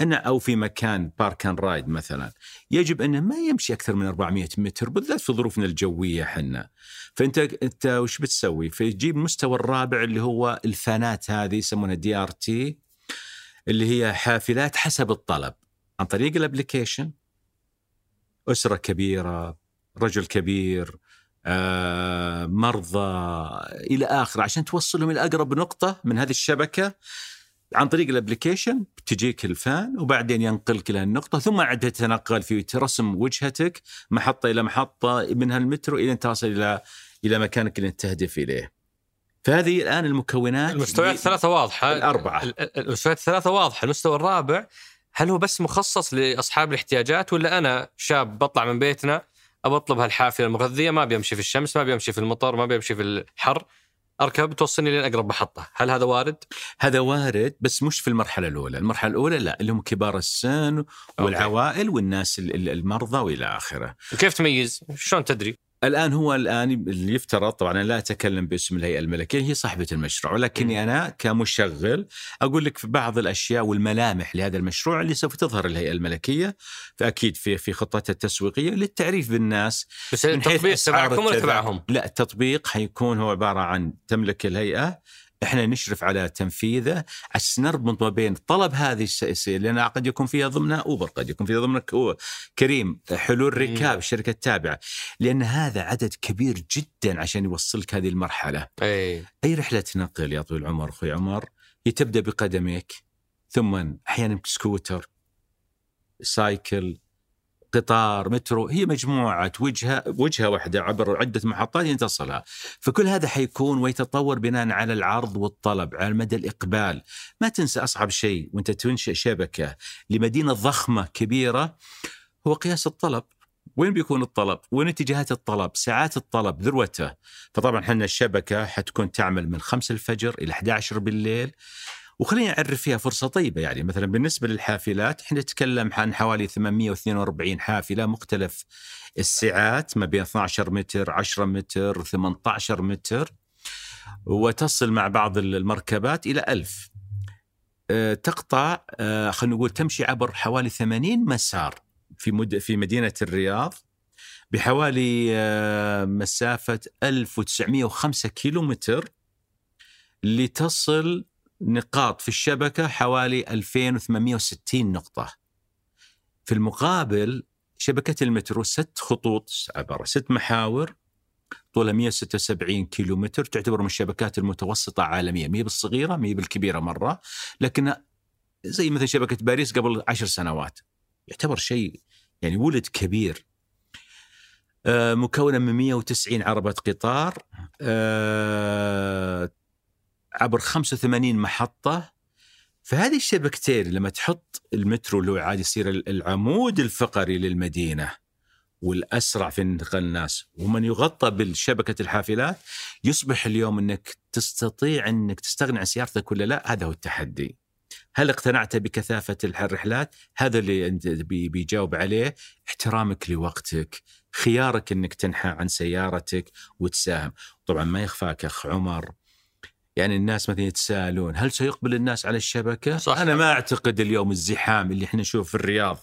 انه أو في مكان park and ride مثلا يجب إنه ما يمشي أكثر من 400 متر بالذات في ظروفنا الجوية حنا فأنت أنت وش بتسوي؟ فيجيب المستوى الرابع اللي هو الفانات هذه يسمونها DRT اللي هي حافلات حسب الطلب. عن طريق ال application أسرة كبيرة رجل كبير آه، مرضى إلى اخره عشان توصلهم إلى أقرب نقطة من هذه الشبكة عن طريق الابلكيشن تجيك الفان وبعدين ينقلك إلى النقطة ثم عاد تتنقل في ترسم وجهتك محطة إلى محطة من هالمترو إلى أن تصل إلى إلى مكانك اللي تهدف إليه. فهذه الآن المكونات المستويات الثلاثة واضحة. الأربعة. المستويات الثلاثة واضحة، المستوى الرابع هل هو بس مخصص لأصحاب الاحتياجات ولا أنا شاب بطلع من بيتنا ابى أطلب هالحافله المغذية ما بيمشي في الشمس ما بيمشي في المطر ما بيمشي في الحر أركب توصلني لين أقرب محطة، هل هذا وارد؟ هذا وارد بس مش في المرحلة الأولى، المرحلة الأولى لا اللي هم كبار السن والعوائل والناس المرضى وإلى آخره. وكيف تميز؟ شلون تدري؟ الآن هو الآن اللي يفترض طبعا أنا لا أتكلم باسم الهيئة الملكية هي صاحبة المشروع ولكني أنا كمشغل أقول لك في بعض الأشياء والملامح لهذا المشروع اللي سوف تظهر الهيئة الملكية فأكيد في في خطتها التسويقية للتعريف بالناس بس التطبيق تبعكم ولا تبعهم؟ لا التطبيق حيكون هو عبارة عن تملك الهيئة إحنا نشرف على تنفيذه. عشان نربط ما بين طلب هذه السياسيه لأن قد يكون فيها ضمنها أوبر قد يكون فيها ضمنها كريم حلول ركاب الشركة التابعة. لأن هذا عدد كبير جدا عشان يوصلك هذه المرحلة. اي أي رحلة نقل يا طويل العمر أخوي عمر؟ تبدا بقدميك ثم أحيانا سكوتر سايكل قطار مترو هي مجموعة وجهة وجهة واحدة عبر عدة محطات ينتصلها فكل هذا حيكون ويتطور بناء على العرض والطلب على مدى الإقبال. ما تنسى أصعب شيء وأنت تنشئ شبكة لمدينة ضخمة كبيرة هو قياس الطلب. وين بيكون الطلب؟ وين اتجاهات الطلب؟ ساعات الطلب ذروته. فطبعا إحنا الشبكة حتكون تعمل من 5 الفجر إلى 11 بالليل. وخليني أعرف فيها فرصة طيبة. يعني مثلا بالنسبة للحافلات إحنا نتكلم عن حوالي 842 حافلة مختلف السعات ما بين 12 متر 10 متر 18 متر وتصل مع بعض المركبات إلى 1000 أه تقطع أه خلينا نقول تمشي عبر حوالي 80 مسار في مد في مدينة الرياض بحوالي أه مسافة 1905 كيلو متر لتصل نقاط في الشبكة حوالي 2860 نقطة. في المقابل شبكة المترو ست خطوط عبارة ست محاور طولها 176 كيلو متر تعتبر من الشبكات المتوسطة عالميا ما هي بالصغيرة ما هي بالكبيرة مرة لكن زي مثل شبكة باريس قبل عشر سنوات. يعتبر شيء يعني ولد كبير. آه، مكونة من 190 عربة قطار. آه، عبر 85 محطة. فهذه الشبكتين لما تحط المترو اللي هو عاد يصير العمود الفقري للمدينة والأسرع في انتقال الناس ومن يغطى بالشبكة الحافلات يصبح اليوم أنك تستطيع أنك تستغني عن سيارتك ولا لا هذا هو التحدي. هل اقتنعت بكثافة الرحلات؟ هذا اللي بيجاوب عليه. احترامك لوقتك خيارك أنك تنحى عن سيارتك وتساهم. طبعا ما يخفاك أخ عمر. يعني الناس مثلا يتساءلون هل سيقبل الناس على الشبكة؟ صح. أنا ما أعتقد اليوم الزحام اللي إحنا نشوفه في الرياض.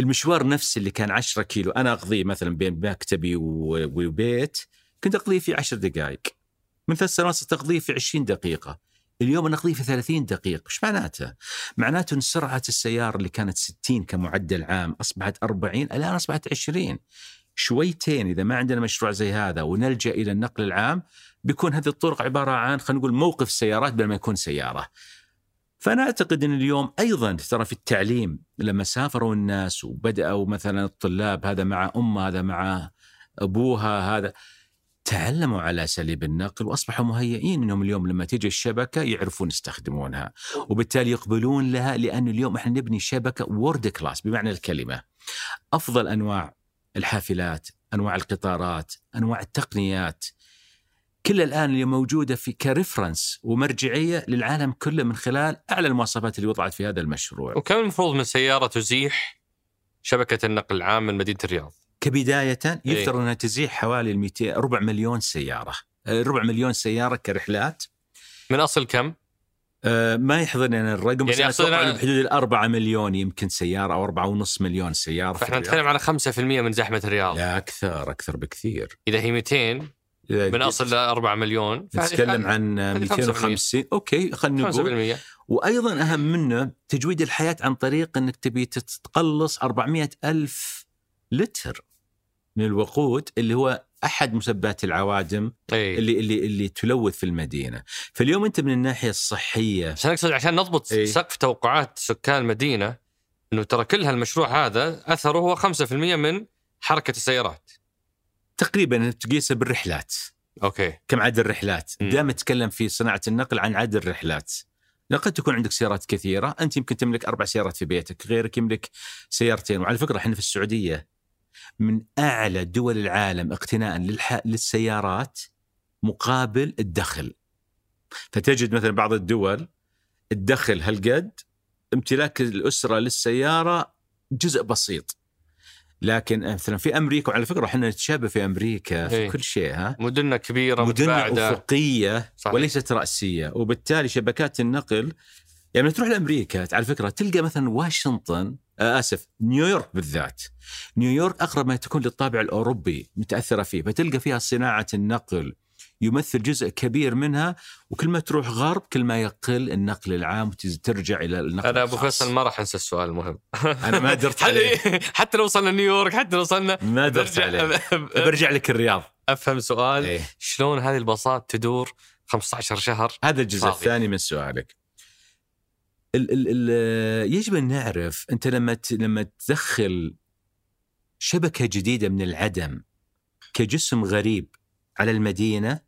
المشوار نفسه اللي كان 10 كيلو أنا أقضيه مثلا بين مكتبي وبيت كنت أقضيه في 10 دقائق. من ثلاث سنوات ستقضيه في 20 دقيقة. اليوم أنا أقضيه في 30 دقيقة. إيش معناته؟ معناته إن سرعة السيارة اللي كانت 60 كمعدل عام أصبحت 40 الآن أصبحت 20 شويتين إذا ما عندنا مشروع زي هذا ونلجأ إلى النقل العام بيكون هذه الطرق عبارة عن خلينا نقول موقف سيارات بدل ما يكون سيارة. فأنا أعتقد إن اليوم أيضا ترى في التعليم لما سافروا الناس وبدأوا مثلا الطلاب هذا مع أمه هذا مع أبوها هذا تعلموا على اساليب النقل وأصبحوا مهيئين إنهم اليوم لما تيجي الشبكة يعرفون يستخدمونها وبالتالي يقبلون لها لأن اليوم إحنا نبني شبكة world class بمعنى الكلمة أفضل أنواع الحافلات، أنواع القطارات، أنواع التقنيات كل الآن اللي موجودة في كريفرنس ومرجعية للعالم كله من خلال أعلى المواصفات اللي وضعت في هذا المشروع. وكم المفروض من سيارة تزيح شبكة النقل العام من مدينة الرياض؟ كبداية إيه. يفترض أنها تزيح حوالي 200 ربع مليون سيارة، آه، ربع مليون سيارة كرحلات من أصل كم؟ آه، ما يحضرني أنا الرقم بس يعني أقصد أتوقع بحدود الأربعة مليون يمكن سيارة أو أربعة ونص مليون سيارة فإحنا. نتكلم على 5% من زحمة الرياض لا أكثر أكثر بكثير إذا هي 200 من أصل 4 مليون. نتكلم عن هذه 250 أوكي خلينا نقول. 5% وأيضا أهم منه تجويد الحياة عن طريق إنك تبي تتقلص 400 ألف لتر من الوقود اللي هو أحد مسببات العوادم إي. اللي اللي اللي تلوث في المدينة. فاليوم أنت من الناحية الصحية. بس أنا أقصد عشان نضبط إيه. سقف توقعات سكان المدينة إنه ترى كل هالمشروع هذا أثره هو 5% من حركة السيارات. تقريبا تقيسه بالرحلات. أوكي. كم عدد الرحلات. دائما نتكلم في صناعة النقل عن عدد الرحلات. لأن قد تكون عندك سيارات كثيرة أنت يمكن تملك أربع سيارات في بيتك غيرك يملك سيارتين. وعلى فكرة إحنا في السعودية من أعلى دول العالم اقتناء للح... للسيارات مقابل الدخل. فتجد مثلا بعض الدول الدخل هالقد امتلاك الأسرة للسيارة جزء بسيط. لكن مثلا في أمريكا وعلى فكرة إحنا نتشابه في أمريكا في إيه. كل شيء ها؟ مدننا كبيرة مدن متباعدة. أفقية صحيح. وليست رأسية. وبالتالي شبكات النقل يعني لما تروح لأمريكا على فكرة تلقى مثلا واشنطن آه آسف نيويورك بالذات. نيويورك أقرب ما تكون للطابع الأوروبي متأثرة فيه فتلقى فيها صناعة النقل. يمثل جزء كبير منها وكل ما تروح غرب كل ما يقل النقل العام وترجع إلى النقل أنا أبو. فيصل ما راح أنسى السؤال المهم. *laughs* أنا ما درت عليه. *laughs* حتى, لو وصلنا نيويورك حتى لو وصلنا ما درت عليه. *laughs* برجع لك الرياض. أفهم سؤال. إيه. شلون هذه الباصات تدور 15 شهر؟ هذا الجزء فاضي. الثاني من سؤالك. ال ال ال يجب أن نعرف أنت لما لما تدخل شبكة جديدة من العدم كجسم غريب على المدينة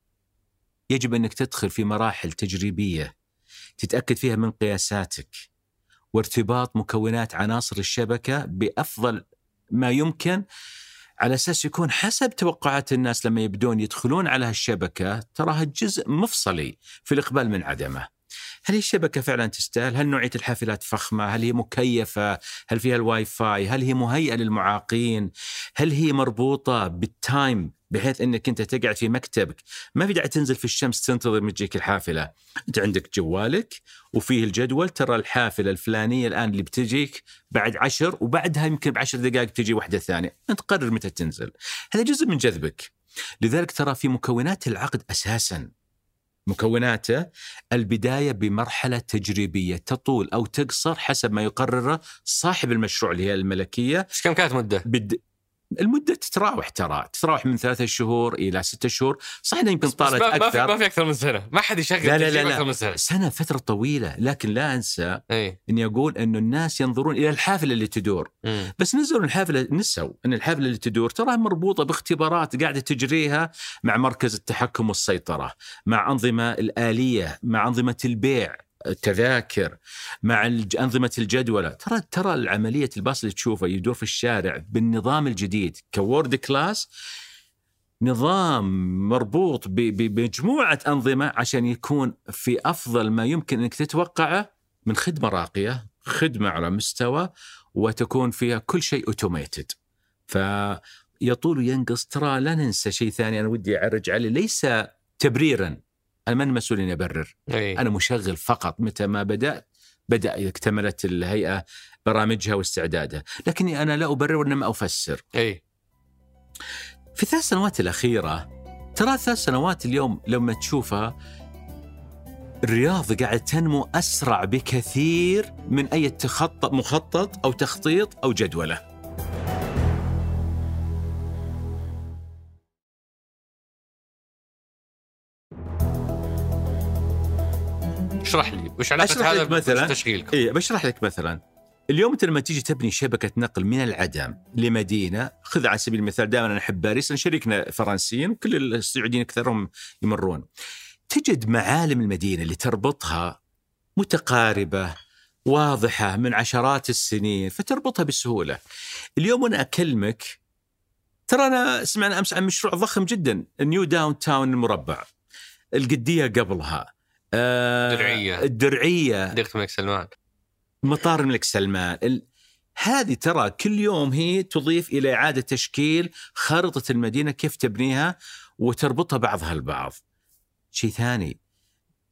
يجب أنك تدخل في مراحل تجريبية تتأكد فيها من قياساتك وارتباط مكونات عناصر الشبكة بأفضل ما يمكن على أساس يكون حسب توقعات الناس لما يبدون يدخلون على هالشبكة تراها جزء مفصلي في الإقبال من عدمه. هل هي الشبكه فعلا تستاهل؟ هل نوعية الحافلات فخمة؟ هل هي مكيفة؟ هل فيها الواي فاي؟ هل هي مهيئة للمعاقين؟ هل هي مربوطة بال time بحيث إنك أنت تقعد في مكتبك ما في داعي تنزل في الشمس تنتظر ما تجيك الحافلة أنت عندك جوالك وفيه الجدول ترى الحافلة الفلانية الآن اللي بتجيك بعد عشر وبعدها يمكن بعشر دقائق تجي واحدة ثانية أنت قرر متى تنزل هذا جزء من جذبك لذلك ترى في مكونات العقد أساسا مكوناته البداية بمرحلة تجريبية تطول أو تقصر حسب ما يقرره صاحب المشروع اللي هي الملكية كم كانت مدة؟ بد... المدة تتراوح ترى تتراوح من ثلاثة شهور إلى ستة شهور. صح انها يمكن طالت ما, ما في أكثر. ما في أكثر من سنة. ما حد يشغل لا لا تجربة لا أكثر من لا سنة. سنة فترة طويلة. لكن لا أنسى إي. إني أقول إنه الناس ينظرون إلى الحافلة اللي تدور. مم. بس نزلوا الحافلة نسوا إن الحافلة اللي تدور تراها مربوطة باختبارات قاعدة تجريها مع مركز التحكم والسيطرة، مع أنظمة الآلية، مع أنظمة البيع، التذاكر، مع الج- أنظمة الجدولة، ترى ترى العملية الباص اللي تشوفه يدور في الشارع بالنظام الجديد ك world class نظام مربوط ب- ب- بمجموعة أنظمة عشان يكون في أفضل ما يمكن إنك تتوقعه من خدمة راقية، خدمة على مستوى وتكون فيها كل شيء automated. فيطول وينقص. ترى لا ننسى شيء ثاني أنا ودي أعرج عليه ليس تبريرا. أنا من مسؤول إني أبرر، إي. أنا مشغل فقط متى ما بدأت بدأ اكتملت الهيئة برامجها واستعدادها، لكني أنا لا أبرر وإنما أفسر. إي. في الثلاث سنوات الأخيرة ترى الثلاث سنوات اليوم لما تشوفها الرياض قاعد تنمو أسرع بكثير من أي تخطط مخطط أو تخطيط أو جدولة. اشرح لي وش علاقة هذا لك مثلاً. بتشغيلكم؟ إيه بشرح لك مثلا اليوم انت لما تيجي تبني شبكة نقل من العدم لمدينة خذ على سبيل المثال دائما أنا أحب باريس لأن شريكنا فرنسيين وكل السعوديين أكثرهم يمرون تجد معالم المدينة اللي تربطها متقاربة واضحة من عشرات السنين فتربطها بسهولة. اليوم وأنا أكلمك ترى أنا سمعنا أمس عن مشروع ضخم جدا new downtown المربع. القدية قبلها آه درعية. الدرعية. ديره الملك سلمان. مطار الملك سلمان. ال... هذه ترى كل يوم هي تضيف إلى إعادة تشكيل خارطه المدينة كيف تبنيها وتربطها بعضها البعض. شيء ثاني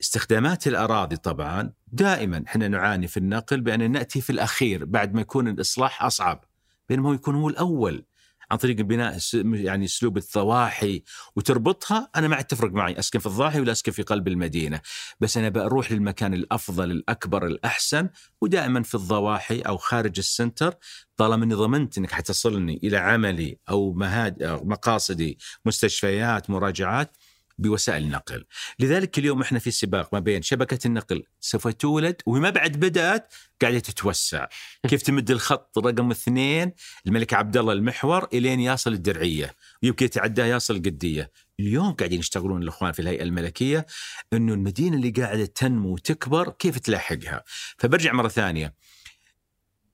استخدامات الأراضي طبعا. دائما إحنا نعاني في النقل بأن نأتي في الأخير بعد ما يكون الإصلاح أصعب بينما هو يكون هو الأول. عن طريق البناء س- يعني اسلوب الضواحي وتربطها أنا ما عاد تفرق معي أسكن في الضاحي ولا أسكن في قلب المدينة. بس أنا بروح للمكان الأفضل الأكبر الأحسن ودائما في الضواحي أو خارج السنتر طالما إني ضمنت إنك حتصلني إلى عملي أو مهاد أو مقاصدي مستشفيات مراجعات. بوسائل النقل. لذلك اليوم إحنا في سباق ما بين شبكة النقل سوف تولد وما بعد بدأت قاعدة تتوسع. كيف تمد الخط رقم اثنين؟ الملك عبد الله المحور إلين يصل الدرعية. ويمكن يتعداه يصل القدية. اليوم قاعدين يشتغلون الإخوان في الهيئة الملكية إنه المدينة اللي قاعدة تنمو وتكبر كيف تلاحقها؟ فبرجع مرة ثانية.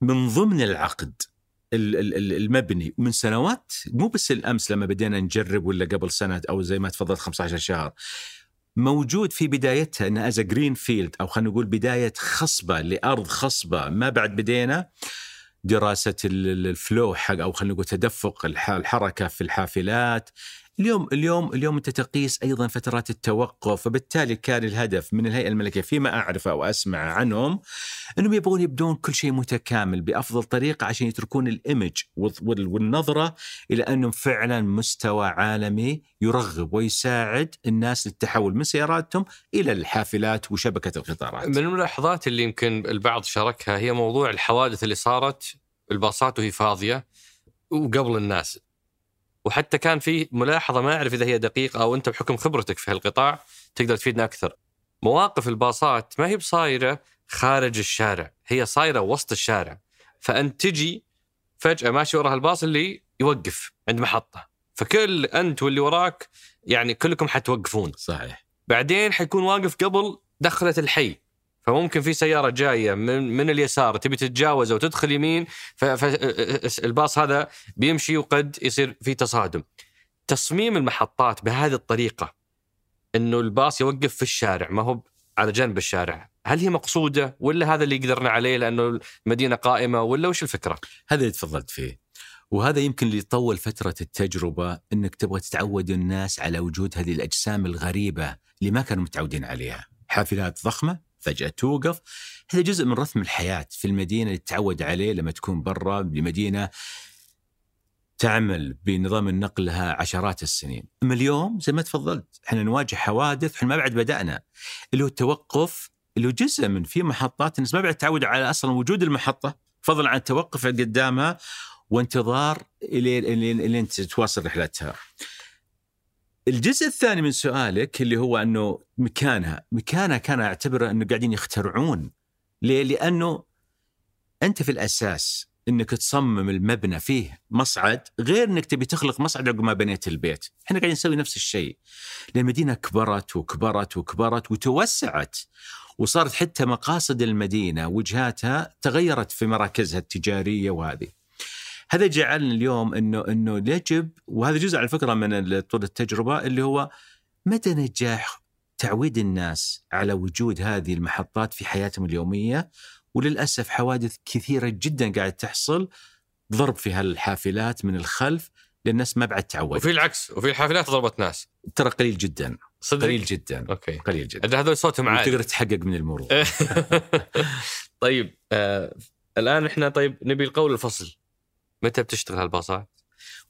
من ضمن العقد ال- ال- ال- المبني. من سنوات مو بس الأمس لما بدينا نجرب ولا قبل سنة أو زي ما تفضلت 15 شهر موجود في بدايتها انها as green field أو خلينا نقول بداية خصبة لأرض خصبة. ما بعد بدينا دراسة ال- ال- الفلو حق أو خلينا نقول تدفق الح- الحركة في الحافلات. اليوم اليوم اليوم أنت تقيس أيضا فترات التوقف فبالتالي كان الهدف من الهيئة الملكية فيما أعرف أو أسمع عنهم إنهم يبغون يبدون كل شيء متكامل بأفضل طريقة عشان يتركون الإيمج وال- والنظرة إلى أنهم فعلا مستوى عالمي يرغب ويساعد الناس للتحول من سياراتهم إلى الحافلات وشبكة القطارات. من الملاحظات اللي يمكن البعض شاركها هي موضوع الحوادث اللي صارت الباصات وهي فاضية وقبل الناس وحتى كان في ملاحظة ما أعرف إذا هي دقيقة أو أنت بحكم خبرتك في هالقطاع تقدر تفيدنا أكثر. مواقف الباصات ما هي بصايرة خارج الشارع، هي صايرة وسط الشارع. فانت تجي فجأة ماشي وراها الباص اللي يوقف عند محطة، فكل أنت واللي وراك يعني كلكم حتوقفون. صحيح. بعدين حيكون واقف قبل دخلة الحي فممكن في سيارة جاية من, من اليسار تبي تتجاوزه وتدخل يمين فالباص هذا بيمشي وقد يصير في تصادم تصميم المحطات بهذه الطريقة إنه الباص يوقف في الشارع ما هو على جنب الشارع هل هي مقصودة ولا هذا اللي قدرنا عليه لأنه المدينة قائمة ولا وش الفكرة هذا اللي تفضلت فيه. وهذا يمكن اللي يطول فترة التجربة إنك تبغى تتعود الناس على وجود هذه الأجسام الغريبة اللي ما كانوا متعودين عليها. حافلات ضخمة فجأة توقف. هذا جزء من رتم الحياة في المدينة اللي تتعود عليه لما تكون برا بمدينة تعمل بنظام النقل لها عشرات السنين. أما اليوم زي ما تفضلت إحنا نواجه حوادث إحنا ما بعد بدأنا. اللي هو التوقف اللي هو جزء من في محطات الناس ما بعد تعود على أصلا وجود المحطة. فضلا عن التوقف قدامها وانتظار الين تواصل رحلتها. الجزء الثاني من سؤالك اللي هو أنه مكانها، مكانها كان أعتبره أنه قاعدين يخترعون. ليه؟ لأنه أنت في الأساس إنك تصمم المبنى فيه مصعد غير إنك تبي تخلق مصعد عقب ما بنيت البيت، إحنا قاعدين نسوي نفس الشيء. المدينة كبرت وكبرت وكبرت وتوسعت وصارت حتى مقاصد المدينة وجهاتها تغيرت في مراكزها التجارية وهذه. هذا جعلنا اليوم إنه إنه يجب وهذا جزء على فكرة من طول التجربة اللي هو مدى نجاح تعويد الناس على وجود هذه المحطات في حياتهم اليومية؟ وللأسف حوادث كثيرة جدا قاعد تحصل ضرب في هالحافلات من الخلف لأن الناس ما بعد تعود وفي العكس وفي الحافلات ضربت ناس. ترى قليل جدا صدق؟ قليل جدا أوكي. قليل جدا. هذول صوتهم عالي تقدر تحقق من المرور. *laughs* *laughs* طيب آه الآن إحنا طيب نبي القول الفصل. متى بتشتغل هالباصات؟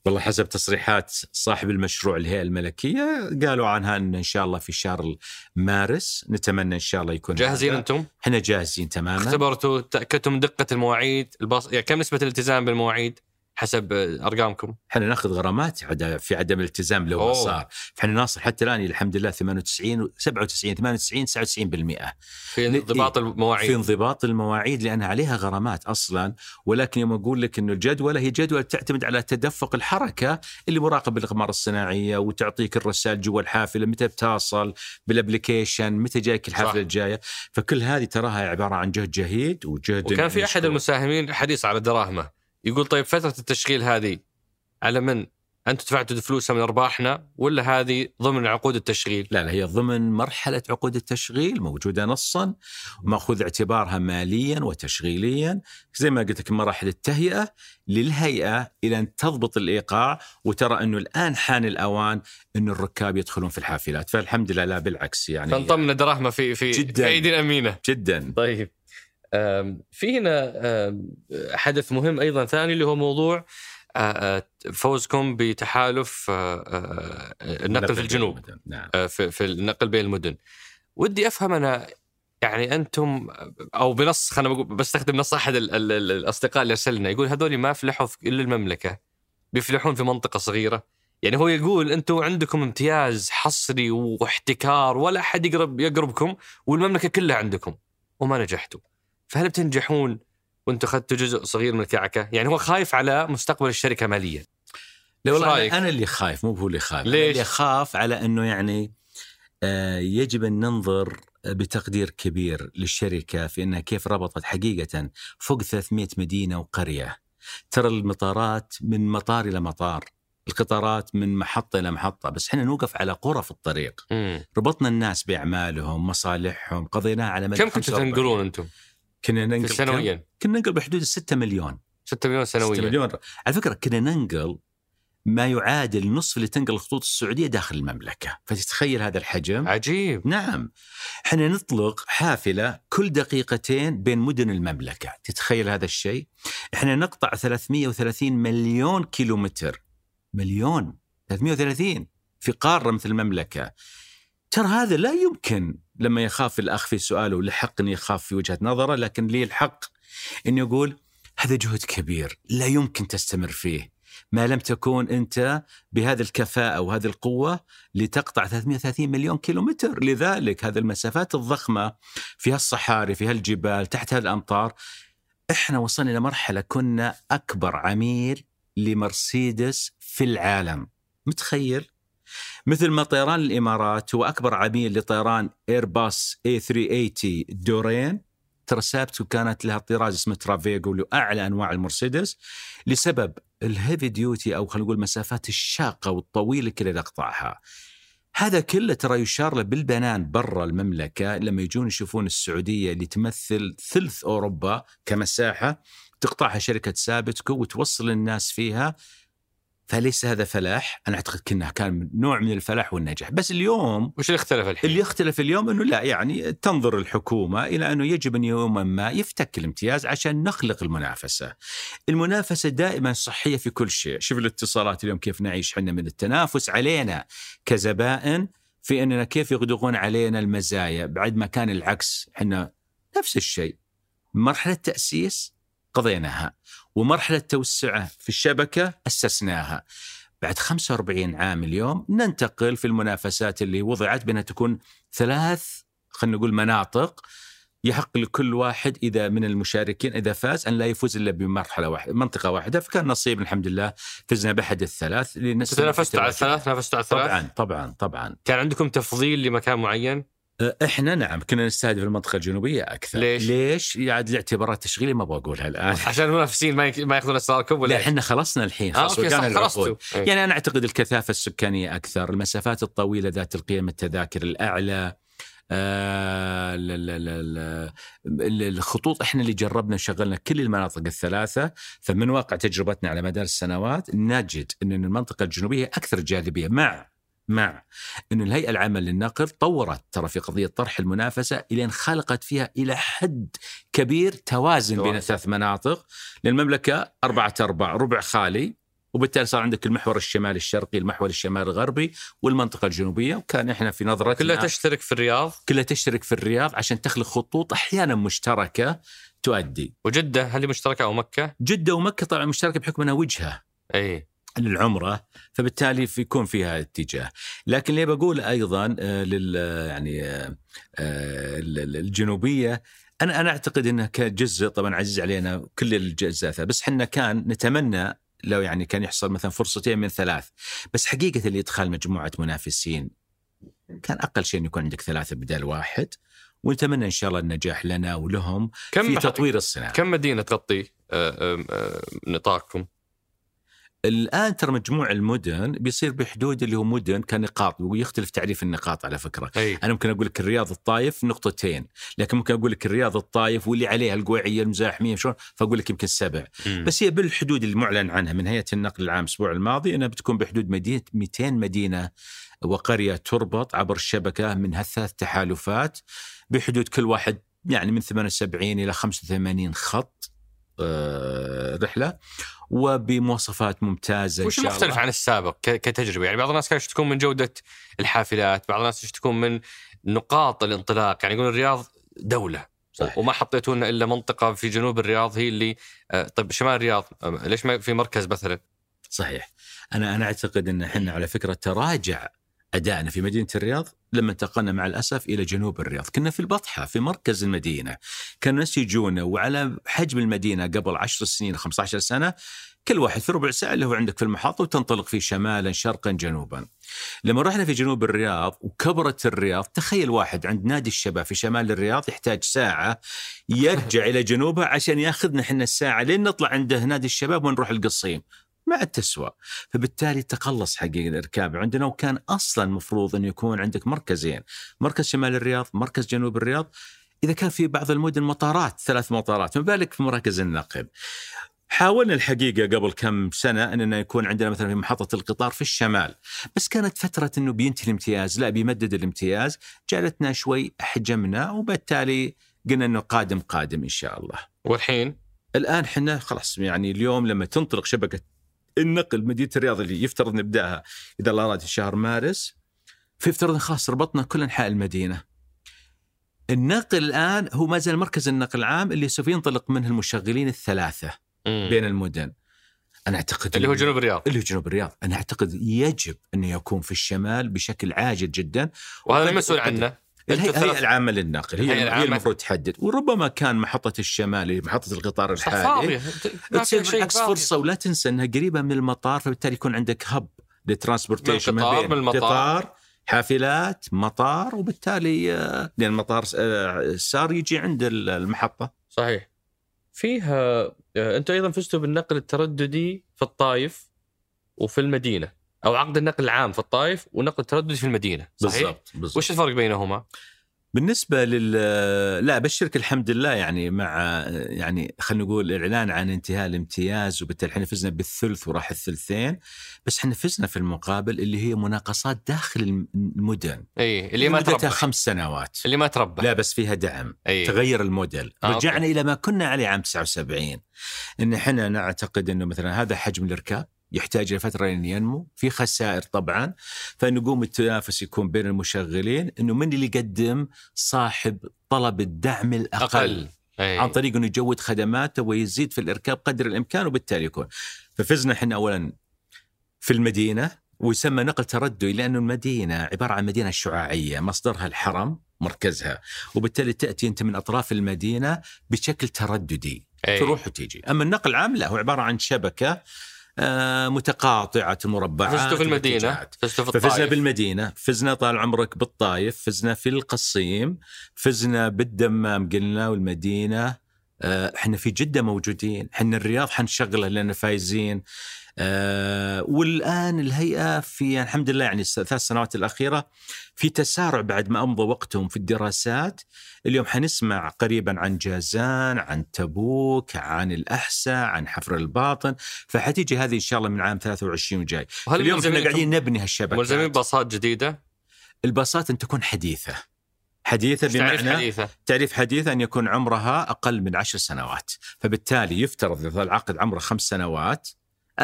والله حسب تصريحات صاحب المشروع الهيئة الملكية قالوا عنها إن إن شاء الله في شهر مارس نتمنى إن شاء الله يكون جاهزين هذا. أنتم؟ إحنا جاهزين تماما اختبرتوا تاكدتوا من دقة المواعيد الباص يعني كم نسبة الالتزام بالمواعيد؟ حسب أرقامكم. إحنا ناخذ غرامات في عدم الالتزام لو أوه. صار. فاحنا ناصل حتى الآن الحمد لله 98 97 98 99% في انضباط في المواعيد. انضباط المواعيد لأن عليها غرامات أصلا. ولكن يوم أقول لك إنه الجدوله هي جدول تعتمد على تدفق الحركة اللي مراقب بالاقمار الصناعية وتعطيك الرسائل جوا الحافلة متى بتصل بالابلكيشن متى جايك الحافلة صح. الجاية. فكل هذه تراها عبارة عن جهد جهيد وجهد وكان في أحد. المساهمين حريص على دراهمه. يقول طيب فترة التشغيل هذه على من؟ أنتم دفعتوا فلوسها من أرباحنا ولا هذه ضمن عقود التشغيل؟ لا لا هي ضمن مرحلة عقود التشغيل موجودة نصا ومأخوذ اعتبارها ماليا وتشغيليا زي ما قلت لك مراحل التهيئة للهيئة إلى أن تضبط الإيقاع وترى أنه الآن حان الأوان أنه الركاب يدخلون في الحافلات فالحمد لله لا بالعكس يعني فنطمن دراهمة في في جداً. في أيدي امينه. جدا طيب في هنا حدث مهم أيضا ثاني اللي هو موضوع فوزكم بتحالف النقل في الجنوب. نعم. في النقل بين المدن. ودي أفهم أنا يعني أنتم أو بنص خلينا بستخدم نص أحد ال- ال- ال- الأصدقاء اللي أرسلنا يقول هذول ما فلحوا في إلا المملكة بيفلحون في منطقة صغيرة. يعني هو يقول أنتم عندكم امتياز حصري واحتكار ولا أحد يقرب يقربكم والمملكة كلها عندكم وما نجحتوا. فهل بتنجحون وأنتم أخذتوا جزء صغير من الكعكه؟ يعني هو خايف على مستقبل الشركة ماليا. لا والله إيش أنا-؟ أنا اللي خايف مو هو اللي خايف أنا ليش؟ اللي اخاف على إنه يعني آه، يجب أن ننظر بتقدير كبير للشركة في إنها كيف ربطت حقيقة فوق 300 مدينة وقرية ترى المطارات من مطار إلى مطار القطارات من محطة إلى محطة بس إحنا نوقف على قرى في الطريق مم. ربطنا الناس بأعمالهم مصالحهم قضيناها على مدى كم كنتوا 45. تنقلون أنتم؟ كنا ننقل؟ سنويا. كنا ننقل بحدود 6 مليون. 6 مليون 6 سنويا. مليون. على فكرة كنا ننقل ما يعادل نصف اللي تنقل الخطوط السعودية داخل المملكة. فتتخيل هذا الحجم؟ عجيب. نعم. إحنا نطلق حافلة كل دقيقتين بين مدن المملكة. تتخيل هذا الشيء؟ إحنا نقطع 330 مليون كيلومتر. مليون. 330 في قارة مثل المملكة. ترى هذا لا يمكن لما يخاف الأخ في سؤاله لحق ان يخاف في وجهة نظره لكن لي الحق إنه يقول هذا جهد كبير لا يمكن تستمر فيه ما لم تكون أنت بهذه الكفاءة وهذه القوة لتقطع 330 مليون كيلومتر. لذلك هذه المسافات الضخمة فيها الصحاري فيها الجبال تحت هذه الامطار إحنا وصلنا إلى مرحلة كنا أكبر عميل لمرسيدس في العالم. متخيل؟ مثل ما طيران الإمارات هو أكبر عميل لطيران ايرباص A 380 دورين ترى سابتكو كانت لها طراز اسمه ترافيجو لأعلى أنواع المرسيدس لسبب ال heavy duty أو خلينا نقول المسافات الشاقة والطويلة كذا تقطعها. هذا كله ترى يشار له بالبنان برا المملكة لما يجون يشوفون السعودية اللي تمثل ثلث أوروبا كمساحة تقطعها شركة سابتكو وتوصل الناس فيها فليس هذا فلاح أنا أعتقد كنا كان نوع من الفلاح والنجاح بس اليوم وش اللي اختلف الحين؟ اللي يختلف اليوم إنه لا يعني تنظر الحكومة إلى أنه يجب أن يوما ما يفتك الامتياز عشان نخلق المنافسة. المنافسة دائما صحية في كل شيء، شوف الاتصالات اليوم كيف نعيش إحنا من التنافس علينا كزبائن في أننا كيف يغدقون علينا المزايا بعد ما كان العكس إحنا نفس الشيء. مرحلة تأسيس قضيناها ومرحلة توسعة في الشبكة أسسناها. بعد 45 عام اليوم ننتقل في المنافسات اللي وضعت بأنها تكون ثلاث خلينا نقول مناطق يحق لكل واحد إذا من المشاركين إذا فاز أن لا يفوز إلا بمرحلة واحدة منطقة واحدة. فكان نصيب الحمد لله فزنا بأحد الثلاث تنافستوا على. الثلاث؟ نافستوا على الثلاث؟ طبعا طبعا طبعا. كان عندكم تفضيل لمكان معين؟ إحنا نعم كنا نستهدف المنطقة الجنوبية أكثر ليش؟ ليش؟ يعني لاعتبارات تشغيليه ما بقولها الآن *laughs* عشان المنافسين ما يك- ما يأخذون اسراركم ولا لا؟ إحنا خلصنا الحين آه، خلاص وقعنا العقود. خلصتوا إيه. يعني أنا أعتقد الكثافة السكانية أكثر، المسافات الطويلة ذات القيم التذاكر الأعلى آه لا لا لا لا ال- الخطوط إحنا اللي جربنا شغلنا كل المناطق الثلاثة فمن واقع تجربتنا على مدار السنوات نجد إن المنطقة الجنوبية أكثر جاذبية مع مع أن الهيئة العامة للنقل طورت ترى في قضية طرح المنافسة إلى أن خلقت فيها إلى حد كبير توازن بين. الثلاث مناطق للمملكة أربعة أرباع ربع خالي وبالتالي صار عندك المحور الشمالي الشرقي المحور الشمالي الغربي والمنطقة الجنوبية وكان إحنا في نظرتنا كلها تشترك في الرياض كلها تشترك في الرياض عشان تخلق خطوط أحيانا مشتركة تؤدي وجدة هل هي مشتركة أو مكة؟ جدة ومكة طبعا مشتركة بحكم أنها وجهة اي للعمرة فبالتالي يكون فيها اتجاه. لكن اللي بقول أيضا آه، لل يعني آه، آه، ال- الجنوبية أنا أنا أعتقد إنها كجزء طبعا عزيز علينا كل الجزء بس إحنا كان نتمنى لو يعني كان يحصل مثلا فرصتين من ثلاث. بس حقيقة اللي ادخال مجموعة منافسين كان أقل شيء يكون عندك ثلاثة بدال واحد ونتمنى إن شاء الله النجاح لنا ولهم كم في تطوير الصناعة. كم مدينة تغطي آه، آه، آه، نطاقكم؟ الآن ترى مجموع المدن بيصير بحدود اللي هو مدن كنقاط ويختلف تعريف النقاط على فكرة. أي. أنا ممكن أقول لك الرياض الطايف نقطتين لكن ممكن أقول لك الرياض الطايف واللي عليها القويعيه المزاحميه شلون؟ فأقول لك يمكن سبع مم. بس هي بالحدود المعلن عنها من هيئة النقل العام الأسبوع الماضي إنها بتكون بحدود مدينة 200 مدينة وقرية تربط عبر الشبكة من هالثلاث تحالفات بحدود كل واحد يعني من 78 إلى 85 خط آه، رحلة. وبمواصفات ممتازة وش إن شاء المختلف الله. عن السابق ك- كتجربة؟ يعني بعض الناس كانوا يشتكون من جودة الحافلات، بعض الناس يشتكون من نقاط الانطلاق، يعني يقولون الرياض دولة صحيح. وما حطيتوا لنا إلا منطقة في جنوب الرياض هي اللي آه، طيب شمال الرياض آه، ليش ما في مركز مثلا؟ صحيح أنا أنا أعتقد إن إحنا على فكرة تراجع أدائنا في مدينة الرياض لما انتقلنا مع الأسف إلى جنوب الرياض، كنا في البطحة في مركز المدينة، كانوا الناس يجونا وعلى حجم المدينة قبل 10 سنين 15 سنة كل واحد في ربع ساعة اللي هو عندك في المحطه وتنطلق فيه شمالا شرقا جنوبا. لما رحنا في جنوب الرياض وكبرت الرياض تخيل واحد عند نادي الشباب في شمال الرياض يحتاج ساعة يرجع إلى جنوبها عشان ياخذنا إحنا الساعة لين نطلع عنده نادي الشباب ونروح القصيم. ما عاد تسوى فبالتالي تقلص حقيقة الإركاب عندنا وكان أصلا مفروض أن يكون عندك مركزين. مركز شمال الرياض مركز جنوب الرياض. إذا كان في بعض المدن مطارات ثلاث مطارات. ما بالك في مراكز النقل حاولنا الحقيقة قبل كم سنة أننا يكون عندنا مثلا في محطة القطار في الشمال. بس كانت فترة أنه بينتهي الامتياز. لا بيمدد الامتياز. جعلتنا شوي حجمنا وبالتالي قلنا أنه قادم قادم إن شاء الله. والحين؟ الآن إحنا خلاص يعني اليوم لما تنطلق شبكة النقل مدينة الرياض اللي يفترض نبداها إذا الله اراد في شهر مارس فيفترض خلاص ربطنا كل أنحاء المدينة. النقل الآن هو ما زال مركز النقل العام اللي سوف ينطلق منه المشغلين الثلاثة مم. بين المدن. أنا أعتقد اللي هو جنوب الرياض اللي هو جنوب الرياض، أنا أعتقد يجب انه يكون في الشمال بشكل عاجل جدا وهذا المسؤول وقد- عنه الهيئة, العامة للنقل هي, هي. المفروض تحدد. وربما كان محطة الشمال محطة القطار الحالي. تصير بالعكس فاضي. فرصه ولا تنسى إنها قريبة من المطار فبالتالي يكون عندك هب للترانسبورتيشن من القطار، من المطار. قطار حافلات مطار وبالتالي آه، لأن المطار آه، صار يجي عند ال- المحطة. صحيح. فيها آه، أنتم أيضا فزتوا بالنقل الترددي في الطايف وفي المدينة. أو عقد النقل العام في الطايف ونقل الترددي في المدينة صحيح؟ بالضبط بالضبط. وش الفرق بينهما؟ بالنسبة لل لا ابشرك الحمد لله يعني مع يعني خلينا نقول الاعلان عن انتهاء الامتياز وبالتالي إحنا فزنا بالثلث وراح الثلثين بس إحنا فزنا في المقابل اللي هي مناقصات داخل الم- المدن. إي اللي ما تربح خمس سنوات. اللي ما تربح لا بس فيها دعم. إي. تغير الموديل. آه، رجعنا okay. إلى ما كنا عليه عام 79 إن إحنا نعتقد إنه مثلا هذا حجم الإركاب. يحتاج إلى فترة لين ينمو. في خسائر طبعا. فنقوم التنافس يكون بين المشغلين إنه من اللي يقدم صاحب طلب الدعم الأقل. أقل. أي. عن طريق إنه يجود خدماته ويزيد في الإركاب قدر الإمكان وبالتالي يكون. ففزنا إحنا اولا في المدينة ويسمى نقل ترددي لأنه المدينة عبارة عن مدينة شعاعية مصدرها الحرم مركزها. وبالتالي تأتي أنت من أطراف المدينة بشكل ترددي. أي. تروح وتيجي. أما النقل العام لا هو عبارة عن شبكة آه، متقاطعة مربعات فزتوا في المدينة. فزتوا في ففزنا الطايف بالمدينة فزنا طال عمرك بالطايف فزنا في القصيم فزنا بالدمام قلنا والمدينة آه، إحنا في جدة موجودين إحنا الرياض حنشغله لأننا فايزين آه، والآن الهيئة في الحمد لله يعني الس- ثلاث سنوات الأخيرة في تسارع بعد ما أمضوا وقتهم في الدراسات. اليوم حنسمع قريبا عن جازان عن تبوك عن الأحساء عن حفر الباطن. فحتيجي هذه إن شاء الله من عام 23 وجاي. اليوم إحنا قاعدين نبني هالشبكات. ملزمين باصات جديدة؟ الباصات أن تكون حديثة. حديثة إيش تعريف بمعنى حديثة؟ تعريف حديثة أن يكون عمرها أقل من عشر سنوات. فبالتالي يفترض إذا العقد عمره خمس سنوات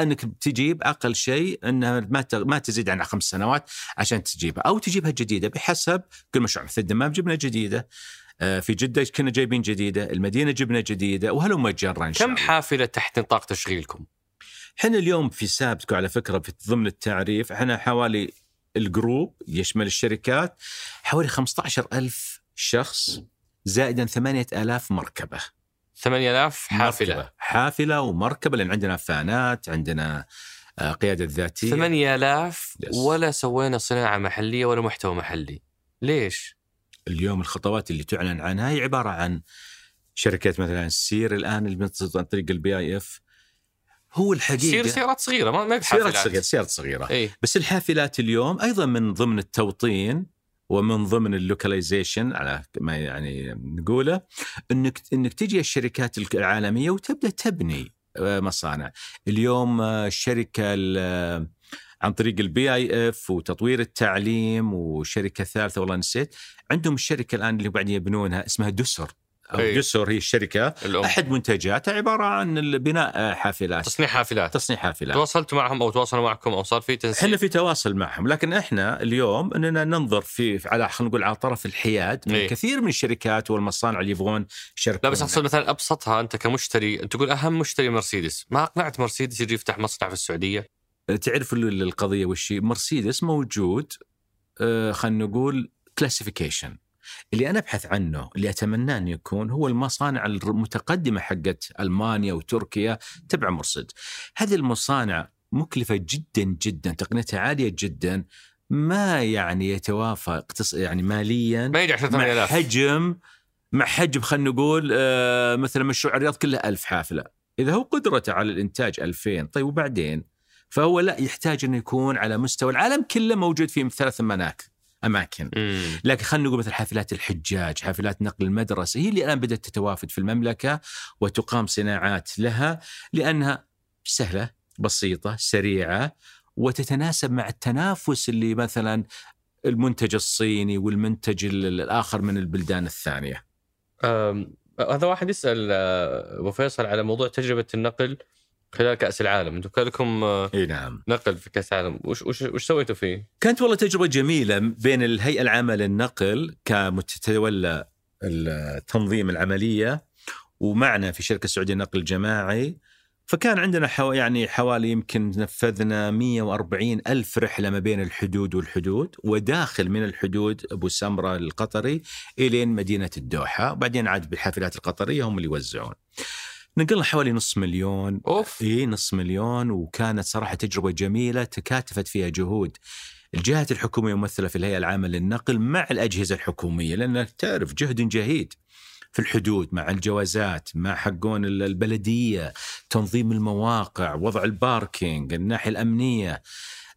أنك تجيب أقل شيء انها ما ما تزيد عن خمس سنوات عشان تجيبها أو تجيبها جديدة بحسب كل مشروع مثل الدمام جبنا جديدة آه، في جدة كنا جايبين جديدة، المدينة جبنا جديدة وهلم جرا إن شاء كم الله. حافلة تحت نطاق تشغيلكم؟ إحنا اليوم في سابتكو على فكرة في ضمن التعريف إحنا حوالي الجروب يشمل الشركات حوالي 15000 شخص زائدا 8000 مركبة 8000 حافلة مركبة. حافلة ومركبة لأن عندنا فانات عندنا آه، قيادة ذاتية 8000 Yes. ولا سوينا صناعة محلية ولا محتوى محلي ليش؟ اليوم الخطوات اللي تعلن عنها هي عبارة عن شركات مثلا سير الآن اللي عن طريق ال PIF هو الحقيقة تصير سيارات صغيرة ما ما سيارات. صغيرة سيارات صغيرة اي بس الحافلات اليوم أيضا من ضمن التوطين ومن ضمن ال localization على ما يعني نقوله انك إنك تجي الشركات العالمية وتبدأ تبني آه، مصانع. اليوم آه، الشركة ال- عن طريق ال PIF وتطوير التعليم وشركة ثالثة والله نسيت عندهم الشركة الآن اللي بعدين يبنونها اسمها دسر أو أي. دسر هي الشركة. الأم. أحد منتجاتها عبارة عن بناء آه، حافلات. تصنيع حافلات. تصنيع حافلات. تواصلتوا معهم أو تواصلوا معكم أو صار في تنسيق إحنا في تواصل معهم لكن إحنا اليوم إننا ننظر في على خلينا نقول على طرف الحياد. من إيه. كثير من الشركات والمصانع اللي يبغون يشاركون لا بس أقصد مثلا أبسطها أنت كمشتري أنت تقول أهم مشتري مرسيدس. ما أقنعت مرسيدس يجي يفتح مصنع في السعودية؟ تعرف ال- القضية وش؟ مرسيدس موجود آه، خلينا نقول كلاسيفيكيشن اللي أنا أبحث عنه اللي أتمناه انه يكون هو المصانع المتقدمة حقت ألمانيا وتركيا تبع مرسيد هذه المصانع مكلفة جدا جدا تقنيتها عالية جدا ما يعني يتوافق يعني ماليا ما يجي مع 8000 حجم مع حجم خلينا نقول آه، مثلا مشروع الرياض كله ألف حافلة. إذا هو قدرته على الإنتاج 2000 طيب وبعدين؟ فهو لا يحتاج انه يكون على مستوى العالم كله موجود في ثلاث مناك. أماكن. مم. لكن خلينا نقول مثل حافلات الحجاج حافلات نقل المدرسة هي اللي الآن بدأت تتوافد في المملكة وتقام صناعات لها لأنها سهلة بسيطة سريعة وتتناسب مع التنافس اللي مثلا المنتج الصيني والمنتج ال- الآخر من البلدان الثانية. أم، هذا واحد يسأل آه، أبو فيصل على موضوع تجربة النقل. خلال كأس العالم. أنتم كان لكم آه، إي نعم. نقل في كأس العالم. وش وش وش سويتوا فيه؟ كانت والله تجربة جميلة بين الهيئة العامة للنقل كمتولى التنظيم العملية ومعنا في شركة السعودية للنقل الجماعي. فكان عندنا حو يعني حوالي يمكن نفذنا 140 ألف رحلة ما بين الحدود والحدود وداخل من الحدود أبو سمرة القطري إلين مدينة الدوحة وبعدين عاد بالحافلات القطرية هم اللي يوزعون. نقلنا حوالي نص مليون. أوف. إي نص مليون وكانت صراحة تجربة جميلة تكاتفت فيها جهود. الجهات الحكومية ممثله في الهيئة العامة للنقل مع الأجهزة الحكومية لانك تعرف جهد جهيد في الحدود مع الجوازات مع حقون ال- البلدية تنظيم المواقع وضع الباركينج الناحية الأمنية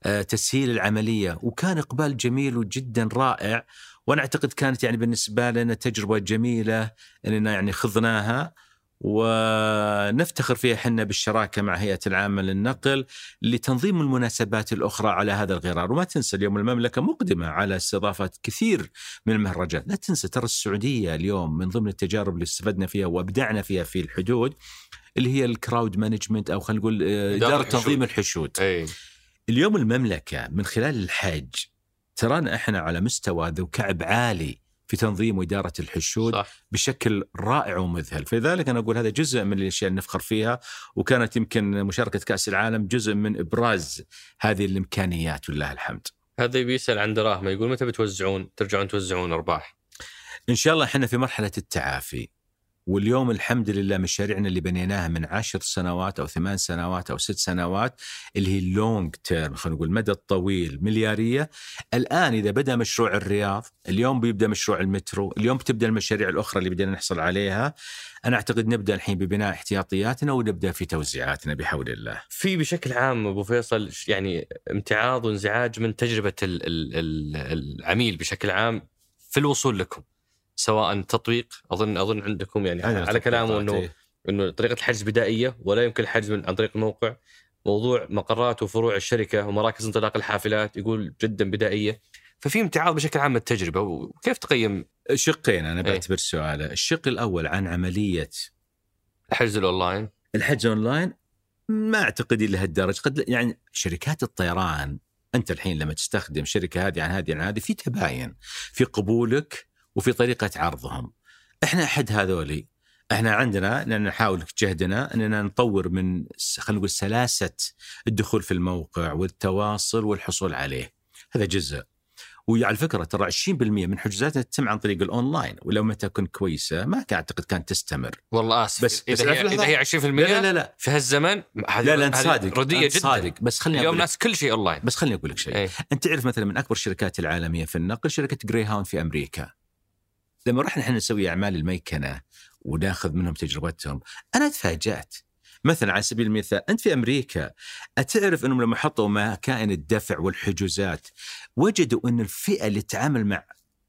آه، تسهيل العملية. وكان إقبال جميل وجدا رائع وأنا أعتقد كانت يعني بالنسبة لنا تجربة جميلة إننا يعني خضناها. ونفتخر فيها حنا بالشراكة مع هيئة العامة للنقل لتنظيم المناسبات الأخرى على هذا الغرار. وما تنسى اليوم المملكة مقدمة على استضافة كثير من المهرجانات. لا تنسى ترى السعودية اليوم من ضمن التجارب اللي استفدنا فيها وأبدعنا فيها في الحدود اللي هي ال crowd management أو خلينا نقول آه، إدارة. تنظيم الحشود. إي. اليوم المملكة من خلال الحج ترانا إحنا على مستوى ذو كعب عالي في تنظيم وإدارة الحشود صح. بشكل رائع ومذهل. فلذلك أنا أقول هذا جزء من الأشياء اللي نفخر فيها وكانت يمكن مشاركة كأس العالم جزء من إبراز هذه الإمكانيات ولله الحمد. هذا بيسال عن دراهم يقول متى بتوزعون ترجعون توزعون أرباح؟ إن شاء الله إحنا في مرحلة التعافي. واليوم الحمد لله مشاريعنا اللي بنيناها من عشر سنوات أو ثمان سنوات أو ست سنوات اللي هي اللونج تيرم خلينا نقول المدى الطويل مليارية. الآن إذا بدأ مشروع الرياض اليوم بيبدأ مشروع المترو اليوم بتبدأ المشاريع الأخرى اللي بدنا نحصل عليها. أنا أعتقد نبدأ الحين ببناء احتياطياتنا ونبدأ في توزيعاتنا بحول الله. في بشكل عام أبو فيصل يعني امتعاض وانزعاج من تجربة ال ال ال العميل بشكل عام في الوصول لكم؟ سواء تطبيق اظن أظن عندكم يعني عندنا على كلامه انه. إنه طريقة الحجز بدائية ولا يمكن الحجز من عن طريق الموقع موضوع مقرات وفروع الشركة ومراكز انطلاق الحافلات يقول جدا بدائية. ففي امتعاض بشكل عام التجربة وكيف تقيم؟ شقين أنا إيه. بعتبر سؤاله. الشق الأول عن عملية الحجز الأونلاين؟ الحجز اونلاين ما أعتقد إلى هالدرجة. قد يعني شركات الطيران أنت الحين لما تستخدم شركة هذه عن هذه عن هذه في تباين في قبولك وفي طريقة عرضهم. إحنا أحد هذولي. إحنا عندنا لأن نحاول جهدنا إننا نطور من خلينا نقول سلاسة الدخول في الموقع والتواصل والحصول عليه. هذا جزء. وعلى فكرة ترى 20% من حجوزاتنا تتم عن طريق الأونلاين ولو ما تكن كويسة ما أعتقد كانت تستمر. والله آسف. بس- إذا بس هي. إذا هي 20% لا لا لا لا. في هالزمن لا لا انت صادق. ردية أنت جدا. صادق. بس خليني اليوم أقول لك. ناس كل شيء أونلاين. بس خليني أقول لك شيء. إيه. أنت تعرف مثلا من أكبر الشركات العالمية في النقل شركة Greyhound في أمريكا. لما رحنا إحنا نسوي أعمال الميكنة وناخذ منهم تجربتهم أنا تفاجأت. مثلا على سبيل المثال أنت في أمريكا أتعرف إنهم لما حطوا مكائن الدفع والحجوزات وجدوا إن الفئة اللي تتعامل مع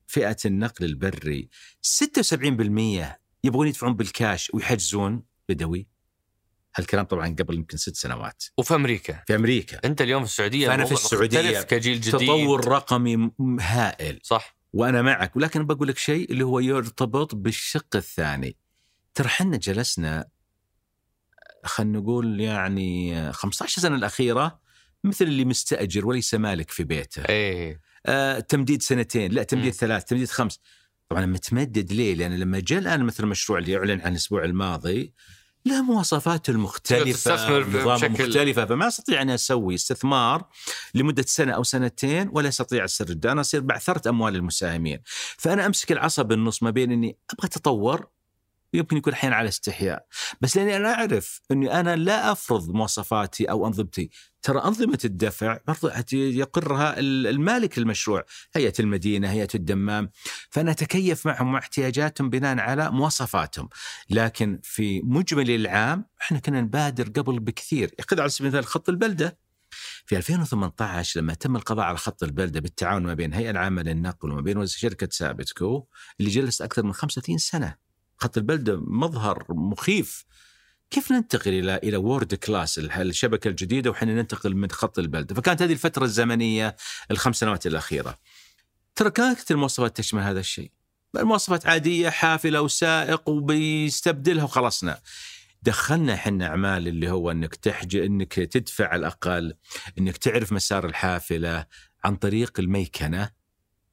فئة النقل البري 76% يبغون يدفعون بالكاش ويحجزون بدوي. هالكلام طبعا قبل يمكن ست سنوات. وفي أمريكا؟ في أمريكا. أنت اليوم في السعودية فأنا في مختلف كجيل جديد. تطور رقمي هائل. صح. وأنا معك ولكن بقول لك شيء اللي هو يرتبط بالشق الثاني ترى حنا جلسنا خلينا نقول يعني 15 سنة الأخيرة مثل اللي مستأجر وليس مالك في بيته إيه آه تمديد سنتين لا تمديد مم. ثلاث تمديد خمس طبعا متمدد ليه؟ لأن لما جاء الآن مثل المشروع اللي اعلن عن الأسبوع الماضي له مواصفاته المختلفة نظام مختلفة فما أستطيع أن أسوي استثمار لمدة سنة أو سنتين ولا أستطيع السرد أنا أصير بعثرت أموال المساهمين. فأنا أمسك العصا بالنص ما بين أني أبغى أتطور يمكن يكون أحيانا على استحياء. بس لأني أنا أعرف أني أنا لا أفرض مواصفاتي أو أنظمتي. ترى أنظمة الدفع برضو يقرها ال- المالك للمشروع هيئة المدينة هيئة الدمام. فأنا أتكيف معهم مع احتياجاتهم بناء على مواصفاتهم. لكن في مجمل العام إحنا كنا نبادر قبل بكثير. خذ على سبيل المثال خط البلدة. في 2018 لما تم القضاء على خط البلدة بالتعاون ما بين الهيئة العامة للنقل وما بين شركة سابتكو اللي جلست أكثر من 35 سنة. خط البلدة مظهر مخيف. كيف ننتقل إلى إلى world class الشبكة الجديدة وحين ننتقل من خط البلده فكانت هذه الفترة الزمنية الخمس سنوات الأخيرة. ترى كانت المواصفات تشمل هذا الشيء. المواصفات عادية حافلة وسائق وبيستبدلها وخلصنا. دخلنا إحنا أعمال اللي هو إنك تحج إنك تدفع على الأقل إنك تعرف مسار الحافلة عن طريق الميكنة.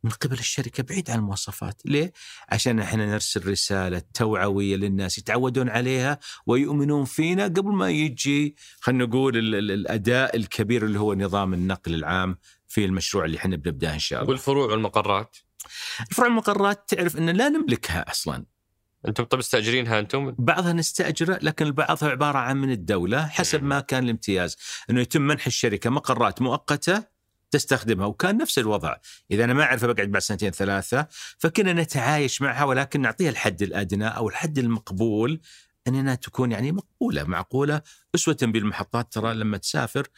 من قبل الشركة بعيد عن المواصفات، ليه؟ عشان إحنا نرسل رسالة توعوية للناس يتعودون عليها ويؤمنون فينا قبل ما يجي خلينا نقول ال- ال- الأداء الكبير اللي هو نظام النقل العام في المشروع اللي إحنا بنبدأه إن شاء الله. والفروع والمقرات؟ فروع المقرات تعرف إن لا نملكها أصلا، أنتم طب مستأجرينها أنتم؟ بعضها نستأجره لكن البعض هو عبارة عن من الدولة حسب ما كان الامتياز. إنه يتم منح الشركة مقرات مؤقتة تستخدمها وكان نفس الوضع. إذا أنا ما أعرف بقعد بعد سنتين ثلاثة فكنا نتعايش معها ولكن نعطيها الحد الأدنى أو الحد المقبول اننا تكون يعني مقبولة معقولة أسوة بالمحطات. ترى لما تسافر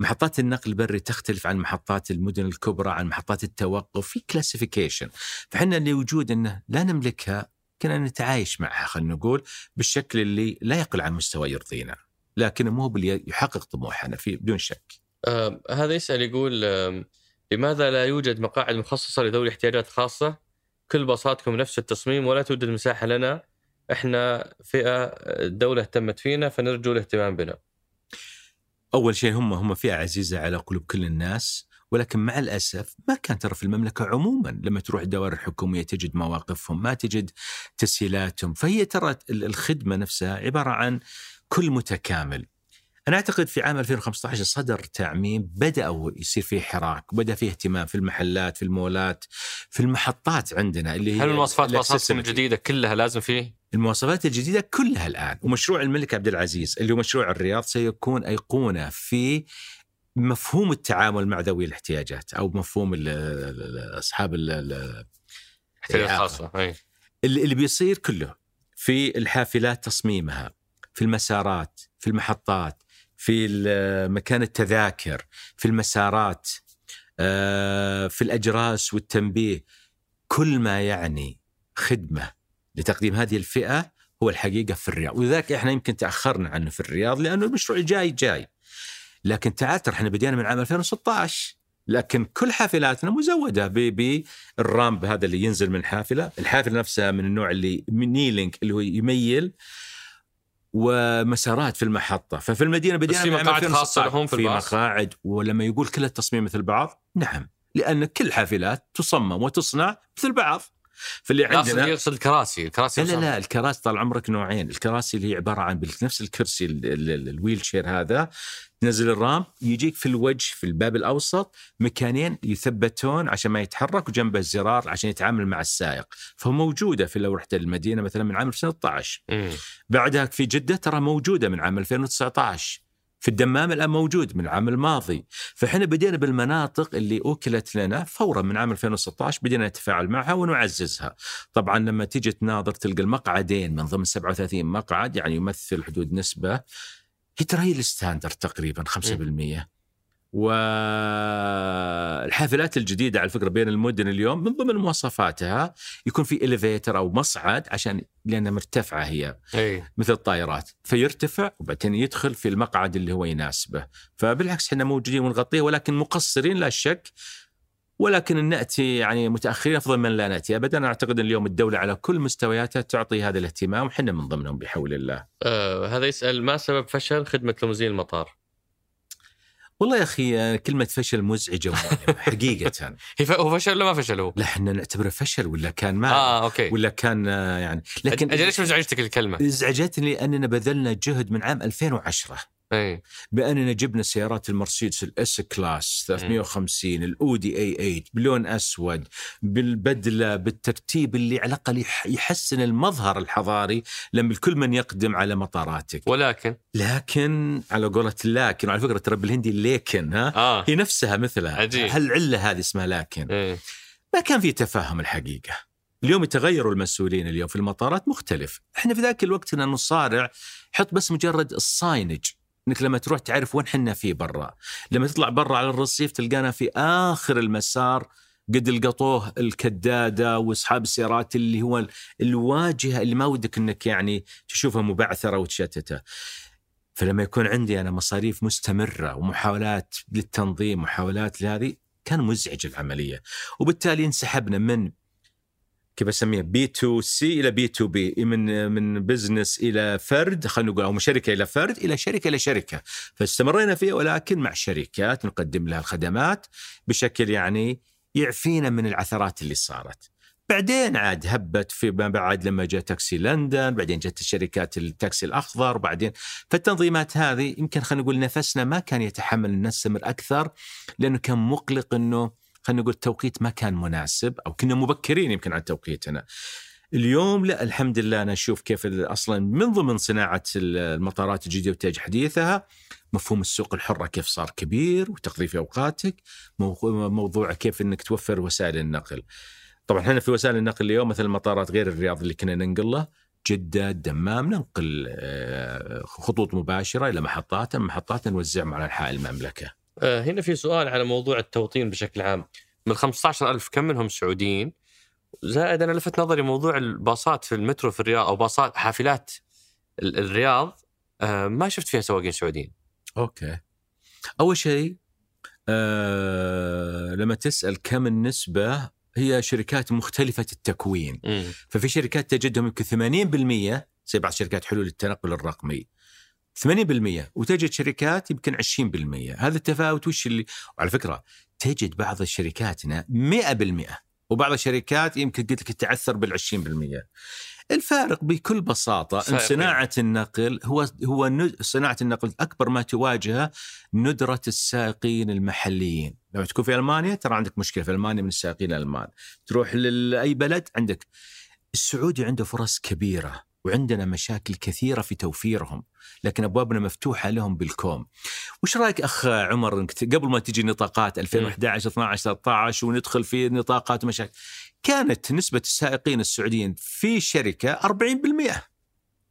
محطات النقل البري تختلف عن محطات المدن الكبرى عن محطات التوقف في classification فحنا لوجود أنه لا نملكها كنا نتعايش معها خلينا نقول بالشكل اللي لا يقل عن مستوى يرضينا. لكن مو باللي يحقق طموحنا في بدون شك. آه هذا يسأل يقول آه لماذا لا يوجد مقاعد مخصصة لذوي احتياجات خاصة؟ كل باصاتكم نفس التصميم ولا توجد مساحة لنا. إحنا فئة الدولة اهتمت فينا فنرجو الاهتمام بنا. أول شيء هم هم فئة عزيزة على قلوب كل الناس ولكن مع الأسف ما كان ترى في المملكة عموما. لما تروح الدوائر الحكومية تجد مواقفهم ما تجد تسهيلاتهم. فهي ترى الخدمة نفسها عبارة عن كل متكامل. أنا أعتقد في عام 2015 صدر تعميم بداوا يصير فيه حراك وبدا فيه اهتمام في المحلات في المولات في المحطات عندنا اللي هي هل المواصفات. الجديده كلها لازم فيه المواصفات الجديدة كلها الآن ومشروع الملك عبد العزيز اللي هو مشروع الرياض سيكون أيقونة في مفهوم التعامل مع ذوي الاحتياجات أو مفهوم ال- ال- ال- أصحاب ال- ال- احتياجات إعاقة. خاصة أي اللي اللي بيصير كله في الحافلات تصميمها في المسارات في المحطات في مكان التذاكر في المسارات آه، في الأجراس والتنبيه. كل ما يعني خدمة لتقديم هذه الفئة هو الحقيقة في الرياض. ولذلك إحنا يمكن تأخرنا عنه في الرياض لأنه المشروع الجاي جاي. لكن تعال إحنا بدينا من عام 2016 لكن كل حافلاتنا مزودة ب- بال ramp هذا اللي ينزل من حافلة. الحافلة نفسها من النوع اللي kneeling اللي هو يميل ومسارات في المحطة ففي المدينة بدينا في مقاعد 2016. خاصة لهم في الباص؟ مقاعد ولما يقول كل التصميم مثل بعض نعم لأن كل حافلات تصمم وتصنع مثل بعض فاللي عندنا يقصد الكراسي الكراسي لا لا. لا الكراسي طال عمرك نوعين الكراسي اللي هي عبارة عن نفس الكرسي ال- ال- ال- ال wheelchair هذا تنزل ال ramp يجيك في الوجه في الباب الأوسط مكانين يثبتون عشان ما يتحرك وجنبه الزرار عشان يتعامل مع السائق. فموجوده في لو رحت المدينة مثلا من عام 2012 مم. بعدها في جدة ترى موجودة من عام 2019 في الدمام الآن موجود من العام الماضي. فإحنا بدينا بالمناطق اللي أوكلت لنا فورا من عام 2016 بدينا نتفاعل معها ونعززها. طبعا لما تيجي تناظر تلقى المقعدين من ضمن 37 مقعد يعني يمثل حدود نسبة هي ترى هي الستاندرد تقريبا 5% والحافلات الجديدة على فكرة بين المدن اليوم من ضمن مواصفاتها يكون في إليفيتر أو مصعد عشان لأنها مرتفعة هي اي مثل الطائرات. فيرتفع وبعدين يدخل في المقعد اللي هو يناسبه. فبالعكس إحنا موجودين ونغطيه ولكن مقصرين لا شك ولكن ان نأتي يعني متأخرين أفضل من لا نأتي أبدا أنا أعتقد أن اليوم الدولة على كل مستوياتها تعطي هذا الاهتمام وحنا من ضمنهم بحول الله. آه هذا يسأل ما سبب فشل خدمة ليموزين المطار؟ والله يا أخي كلمة فشل مزعجة ومؤلمة *laughs* حقيقة هي ف- هو فشل ولا ما فشل هو؟ لا إحنا نعتبره فشل ولا كان ما آه أوكي ولا كان آه، يعني لكن أجل ليش مزعجتك الكلمة؟ ازعجتني لاننا بذلنا جهد من عام 2010 اي بأننا جبنا سيارات المرسيدس ال S-Class 350 الأودي A8 بلون أسود بالبدلة بالترتيب اللي على الأقل يح- يحسن المظهر الحضاري لما الكل من يقدم على مطاراتك. ولكن؟ لكن على قولة لكن وعلى فكرة ترى بالهندي لكن ها؟ آه. هي نفسها مثلها. عجيب. هل العلة هذه اسمها لكن؟ إيه. ما كان في تفاهم الحقيقة. اليوم يتغيروا المسؤولين اليوم في المطارات مختلف. إحنا في ذاك الوقت كنا نصارع حط بس مجرد الصاينج. إنك لما تروح تعرف وين حنا فيه برا. لما تطلع برا على الرصيف تلقانا في آخر المسار قد لقطوه الكدادة وأصحاب السيارات اللي هو الواجهة اللي ما ودك إنك يعني تشوفها مبعثرة وتشتتة. فلما يكون عندي أنا مصاريف مستمرة ومحاولات للتنظيم محاولات لهذه كان مزعج العملية. وبالتالي انسحبنا من كيف اسميها B to C إلى B to B من من business إلى فرد خلينا نقول أو من شركة إلى فرد إلى شركة إلى شركة. فاستمرينا فيها ولكن مع شركات نقدم لها الخدمات بشكل يعني يعفينا من العثرات اللي صارت. بعدين عاد هبت في ما بعد لما جاء تاكسي لندن بعدين جت الشركات التاكسي الأخضر بعدين فالتنظيمات هذه يمكن خلينا نقول نفسنا ما كان يتحمل ان نستمر أكثر لأنه كان مقلق إنه خلينا نقول التوقيت ما كان مناسب أو كنا مبكرين يمكن عن توقيتنا. اليوم لا الحمد لله أنا أشوف كيف أصلا من ضمن صناعة المطارات الجديدة وتحديثها مفهوم السوق الحرة كيف صار كبير وتقضي في أوقاتك مو- موضوع كيف إنك توفر وسائل النقل. طبعا إحنا في وسائل النقل اليوم مثل المطارات غير الرياض اللي كنا ننقل له جدة الدمام ننقل آه، خطوط مباشرة إلى محطات محطات نوزعهم على أنحاء المملكة هنا في سؤال على موضوع التوطين بشكل عام. من 15000 كم منهم سعوديين؟ زائد أنا لفت نظري موضوع الباصات في المترو في الرياض أو باصات حافلات ال- الرياض آه ما شفت فيها سواقين سعوديين. أوكي. أول شيء آه لما تسأل كم النسبة هي شركات مختلفة التكوين. مم. ففي شركات تجدهم يمكن 80% زي بعض شركات حلول التنقل الرقمي. 80% وتجد شركات يمكن 20% هذا التفاوت وش اللي؟ وعلى فكرة تجد بعض الشركاتنا 100% وبعض الشركات يمكن قلت لك تعثر بال 20% الفارق بكل بساطة إن سائقين. صناعة النقل هو هو صناعة النقل أكبر ما تواجهه ندرة السائقين المحليين. لما تكون في ألمانيا ترى عندك مشكلة في ألمانيا من السائقين الألمان. تروح لأي بلد عندك. السعودي عنده فرص كبيرة. وعندنا مشاكل كثيرة في توفيرهم لكن أبوابنا مفتوحة لهم بالكوم. وش رأيك أخ عمر قبل ما تجي نطاقات 2011 12 13 وندخل في نطاقات ومشاكل كانت نسبة السائقين السعوديين في شركة 40%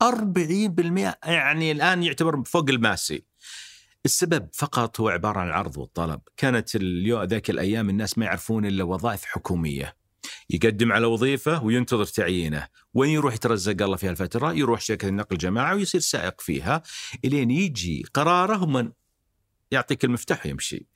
40% يعني الآن يعتبر فوق الماسي. السبب فقط هو عبارة عن العرض والطلب. كانت اليوم ذاك الأيام الناس ما يعرفون إلا وظائف حكومية. يقدم على وظيفة وينتظر تعيينه. وين يروح يترزق الله في هالفترة يروح شركة النقل الجماعة ويصير سائق فيها. إلين يجي قراره هم يعطيك المفتاح ويمشي.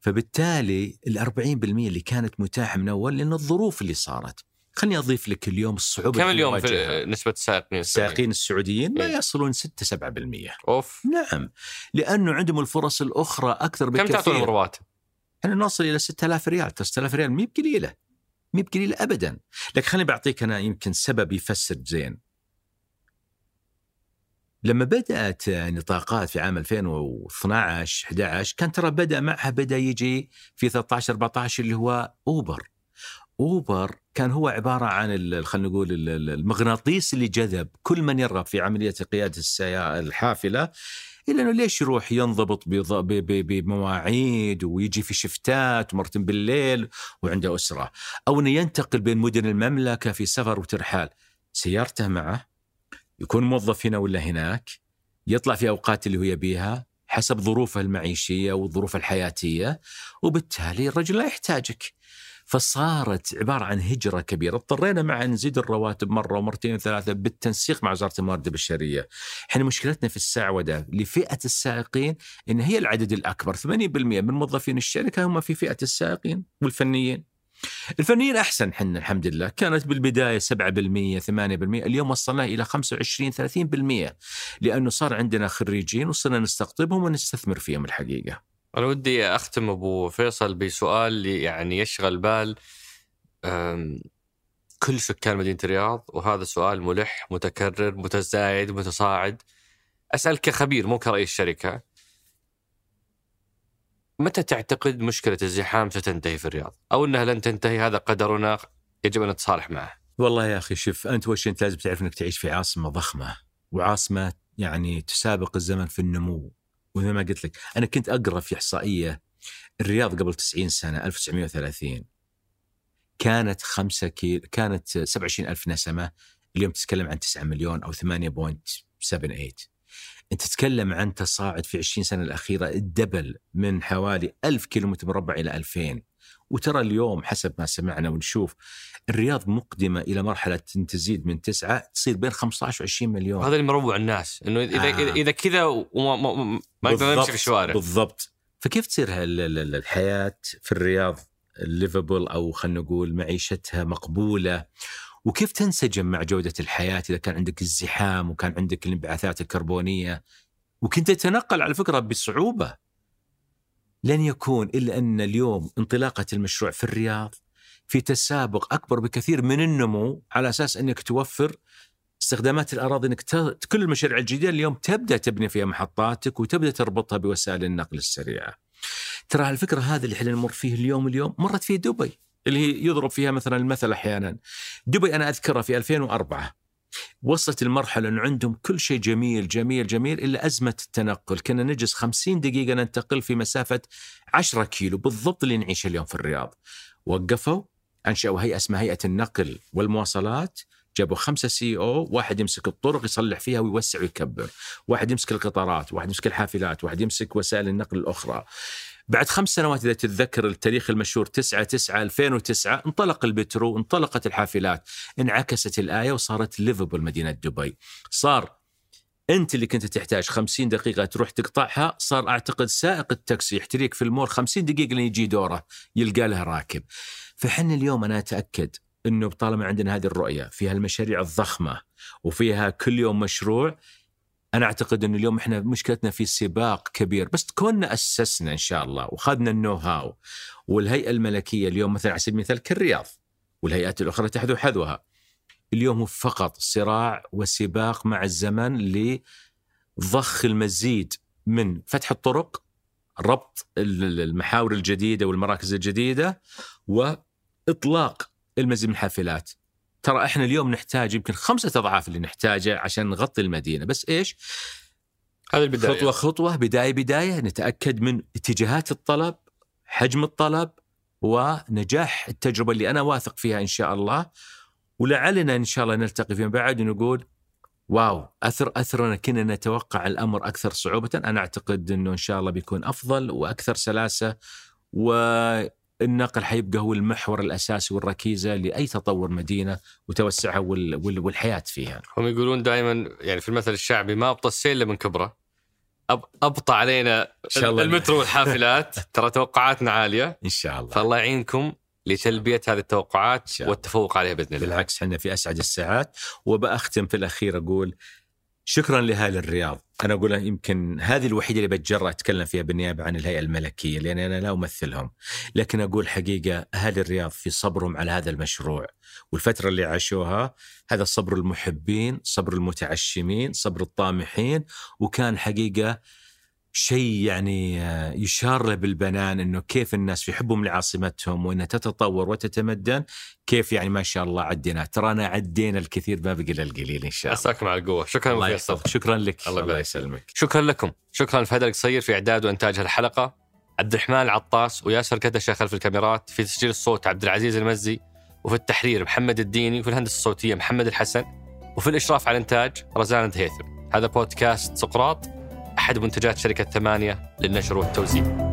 فبالتالي ال 40% اللي كانت متاحة من أول لأن الظروف اللي صارت. خلني أضيف لك اليوم الصعوبة كم اليوم في. نسبة السائقين السائقين السعوديين ما إيه. يصلون 6 7% أوف. نعم. لأنه عندهم الفرص الأخرى أكثر كم بكثير. تعطونهم رواتب؟ إحنا نوصل إلى 6000 ريال. 6000 ريال مي بقليلة. مي بقليله ابدا. لكن خليني بعطيك أنا يمكن سبب يفسر زين. لما بدأت نطاقات في عام 2012 11 كان ترى بدأ معها بدأ يجي في 13 14 اللي هو أوبر. أوبر كان هو عبارة عن خلينا نقول ال- ال- المغناطيس اللي جذب كل من يرغب في عملية قيادة الحافلة. الا انه ليش يروح ينضبط بمواعيد ويجي في شفتات ومرتين بالليل وعنده أسرة؟ أو إنه ينتقل بين مدن المملكة في سفر وترحال. سيارته معه يكون موظف هنا ولا هناك يطلع في أوقات اللي هو يبيها حسب ظروفه المعيشية والظروف الحياتية وبالتالي الرجل لا يحتاجك. فصارت عبارة عن هجرة كبيرة، اضطرينا مع نزيد الرواتب مرة ومرتين وثلاثة بالتنسيق مع وزارة الموارد البشرية. إحنا مشكلتنا في السعوده لفئة السائقين إن هي العدد الأكبر 80% من موظفين الشركة هم في فئة السائقين والفنيين. الفنيين أحسن حنا الحمد لله، كانت بالبداية 7% 8% اليوم وصلنا إلى 25 30% لأنه صار عندنا خريجين وصرنا نستقطبهم ونستثمر فيهم الحقيقة. أنا ودي أختم أبو فيصل بسؤال يعني يشغل بال كل سكان مدينة الرياض وهذا سؤال ملح متكرر متزايد متصاعد أسألك كخبير مو كرئيس شركة متى تعتقد مشكلة الزحام ستنتهي في الرياض؟ أو إنها لن تنتهي هذا قدرنا يجب أن نتصالح معه. والله يا أخي شوف أنت وش أنت لازم تعرف إنك تعيش في عاصمة ضخمة وعاصمة يعني تسابق الزمن في النمو وزي ما قلت لك. أنا كنت أقرأ في إحصائية الرياض قبل 90 سنة 1930 كانت 5 كيلو كانت 27 ألف نسمة اليوم تتكلم عن 9 مليون أو 8.78 أنت تتكلم عن تصاعد في 20 سنة الأخيرة الدبل من حوالي 1000 كيلومتر مربع إلى 2000 وترى اليوم حسب ما سمعنا ونشوف الرياض مقدمة إلى مرحلة تزيد من تسعة تصير بين 15 و 20 مليون. هذا اللي مروع الناس إنه إذا آه. اذا, إذا كذا وما ما, نقدر نمشي في الشوارع. بالضبط. فكيف تصير الحياة في الرياض ليفبل أو خلينا نقول معيشتها مقبولة؟ وكيف تنسجم مع جودة الحياة إذا كان عندك الزحام وكان عندك الانبعاثات الكربونية؟ وكنت تتنقل على فكرة بصعوبة. لن يكون إلا أن اليوم انطلاقة المشروع في الرياض في تسابق أكبر بكثير من النمو على أساس أنك توفر استخدامات الأراضي أنك كل المشاريع الجديدة اليوم تبدأ تبني فيها محطاتك وتبدأ تربطها بوسائل النقل السريعة. ترى الفكرة هذه اللي إحنا نمر فيه اليوم اليوم مرت في دبي اللي هي يضرب فيها مثلا المثل أحيانا. دبي أنا أذكرها في 2004 وصلت المرحلة أنه عندهم كل شيء جميل جميل جميل إلا أزمة التنقل. كنا نجلس 50 دقيقة ننتقل في مسافة 10 كيلو بالضبط اللي نعيشه اليوم في الرياض. وقفوا أنشأوا هيئة اسمها هيئة النقل والمواصلات. جابوا خمسة CEO واحد يمسك الطرق يصلح فيها ويوسع ويكبر. واحد يمسك القطارات واحد يمسك الحافلات واحد يمسك وسائل النقل الأخرى. بعد خمس سنوات إذا تتذكر التاريخ المشهور 9 9 2009 انطلق المترو انطلقت الحافلات انعكست الآية وصارت livable مدينة دبي. صار أنت اللي كنت تحتاج 50 دقيقة تروح تقطعها صار أعتقد سائق التاكسي يحتريك في المول 50 دقيقة لين يجي دوره يلقى لها راكب. فحنا اليوم أنا أتأكد أنه طالما عندنا هذه الرؤية فيها المشاريع الضخمة وفيها كل يوم مشروع أنا أعتقد أنه اليوم إحنا مشكلتنا في سباق كبير بس كنا أسسنا إن شاء الله وخذنا النو هاو والهيئة الملكية اليوم مثلا على سبيل المثال كالرياض والهيئات الأخرى تحذو حذوها. اليوم هو فقط صراع وسباق مع الزمن لضخ المزيد من فتح الطرق ربط ال- المحاور الجديدة والمراكز الجديدة وإطلاق المزيد من الحافلات. ترى إحنا اليوم نحتاج يمكن خمسة أضعاف اللي نحتاجه عشان نغطي المدينة بس إيش؟ هذه البداية. خطوة خطوة بداية بداية نتأكد من اتجاهات الطلب حجم الطلب ونجاح التجربة اللي أنا واثق فيها إن شاء الله. ولعلنا إن شاء الله نلتقي فيما بعد ونقول واو أثر أثرنا كنا نتوقع الأمر أكثر صعوبة. أنا أعتقد أنه إن شاء الله بيكون أفضل وأكثر سلاسة والنقل حيبقى هو المحور الأساسي والركيزة لأي تطور مدينة وتوسعها وال- وال- والحياة فيها. هم يقولون دائما يعني في المثل الشعبي ما ابطى السيل إلا من كبره. ابطى علينا. المترو والحافلات. *laughs* ترى توقعاتنا عالية. إن شاء الله. فالله يعينكم لتلبية هذه التوقعات. والتفوق عليها بإذن الله. بالعكس إحنا في أسعد الساعات. وبأختم في الأخير أقول شكرا لاهل الرياض. أنا أقول يمكن هذه الوحيدة اللي بتجرأ أتكلم فيها بالنيابة عن الهيئة الملكية لأن أنا لا أمثلهم. لكن أقول حقيقة أهل الرياض في صبرهم على هذا المشروع والفترة اللي عاشوها هذا صبر المحبين صبر المتعشمين صبر الطامحين وكان حقيقة شيء يعني آه، يشار له بالبنان إنه كيف الناس في حبهم لعاصمتهم وإنها تتطور وتتمدن كيف يعني ما شاء الله عدينا ترانا عدينا الكثير ما بقي إلا القليل إن شاء الله. عساكم على القوة. شكرا الله يحفظك. شكرا لك. الله الله. يسلمك. شكرا لكم. شكرا لفهد القصير في إعداد وإنتاج هالحلقة عبد الرحمن العطاس وياسر كدشة خلف الكاميرات في تسجيل الصوت عبد العزيز المزي وفي التحرير محمد الديني وفي الهندسة الصوتية محمد الحسن وفي الإشراف على الإنتاج رزان دهيثم هذا بودكاست سقراط. أحد منتجات شركة ثمانية للنشر والتوزيع.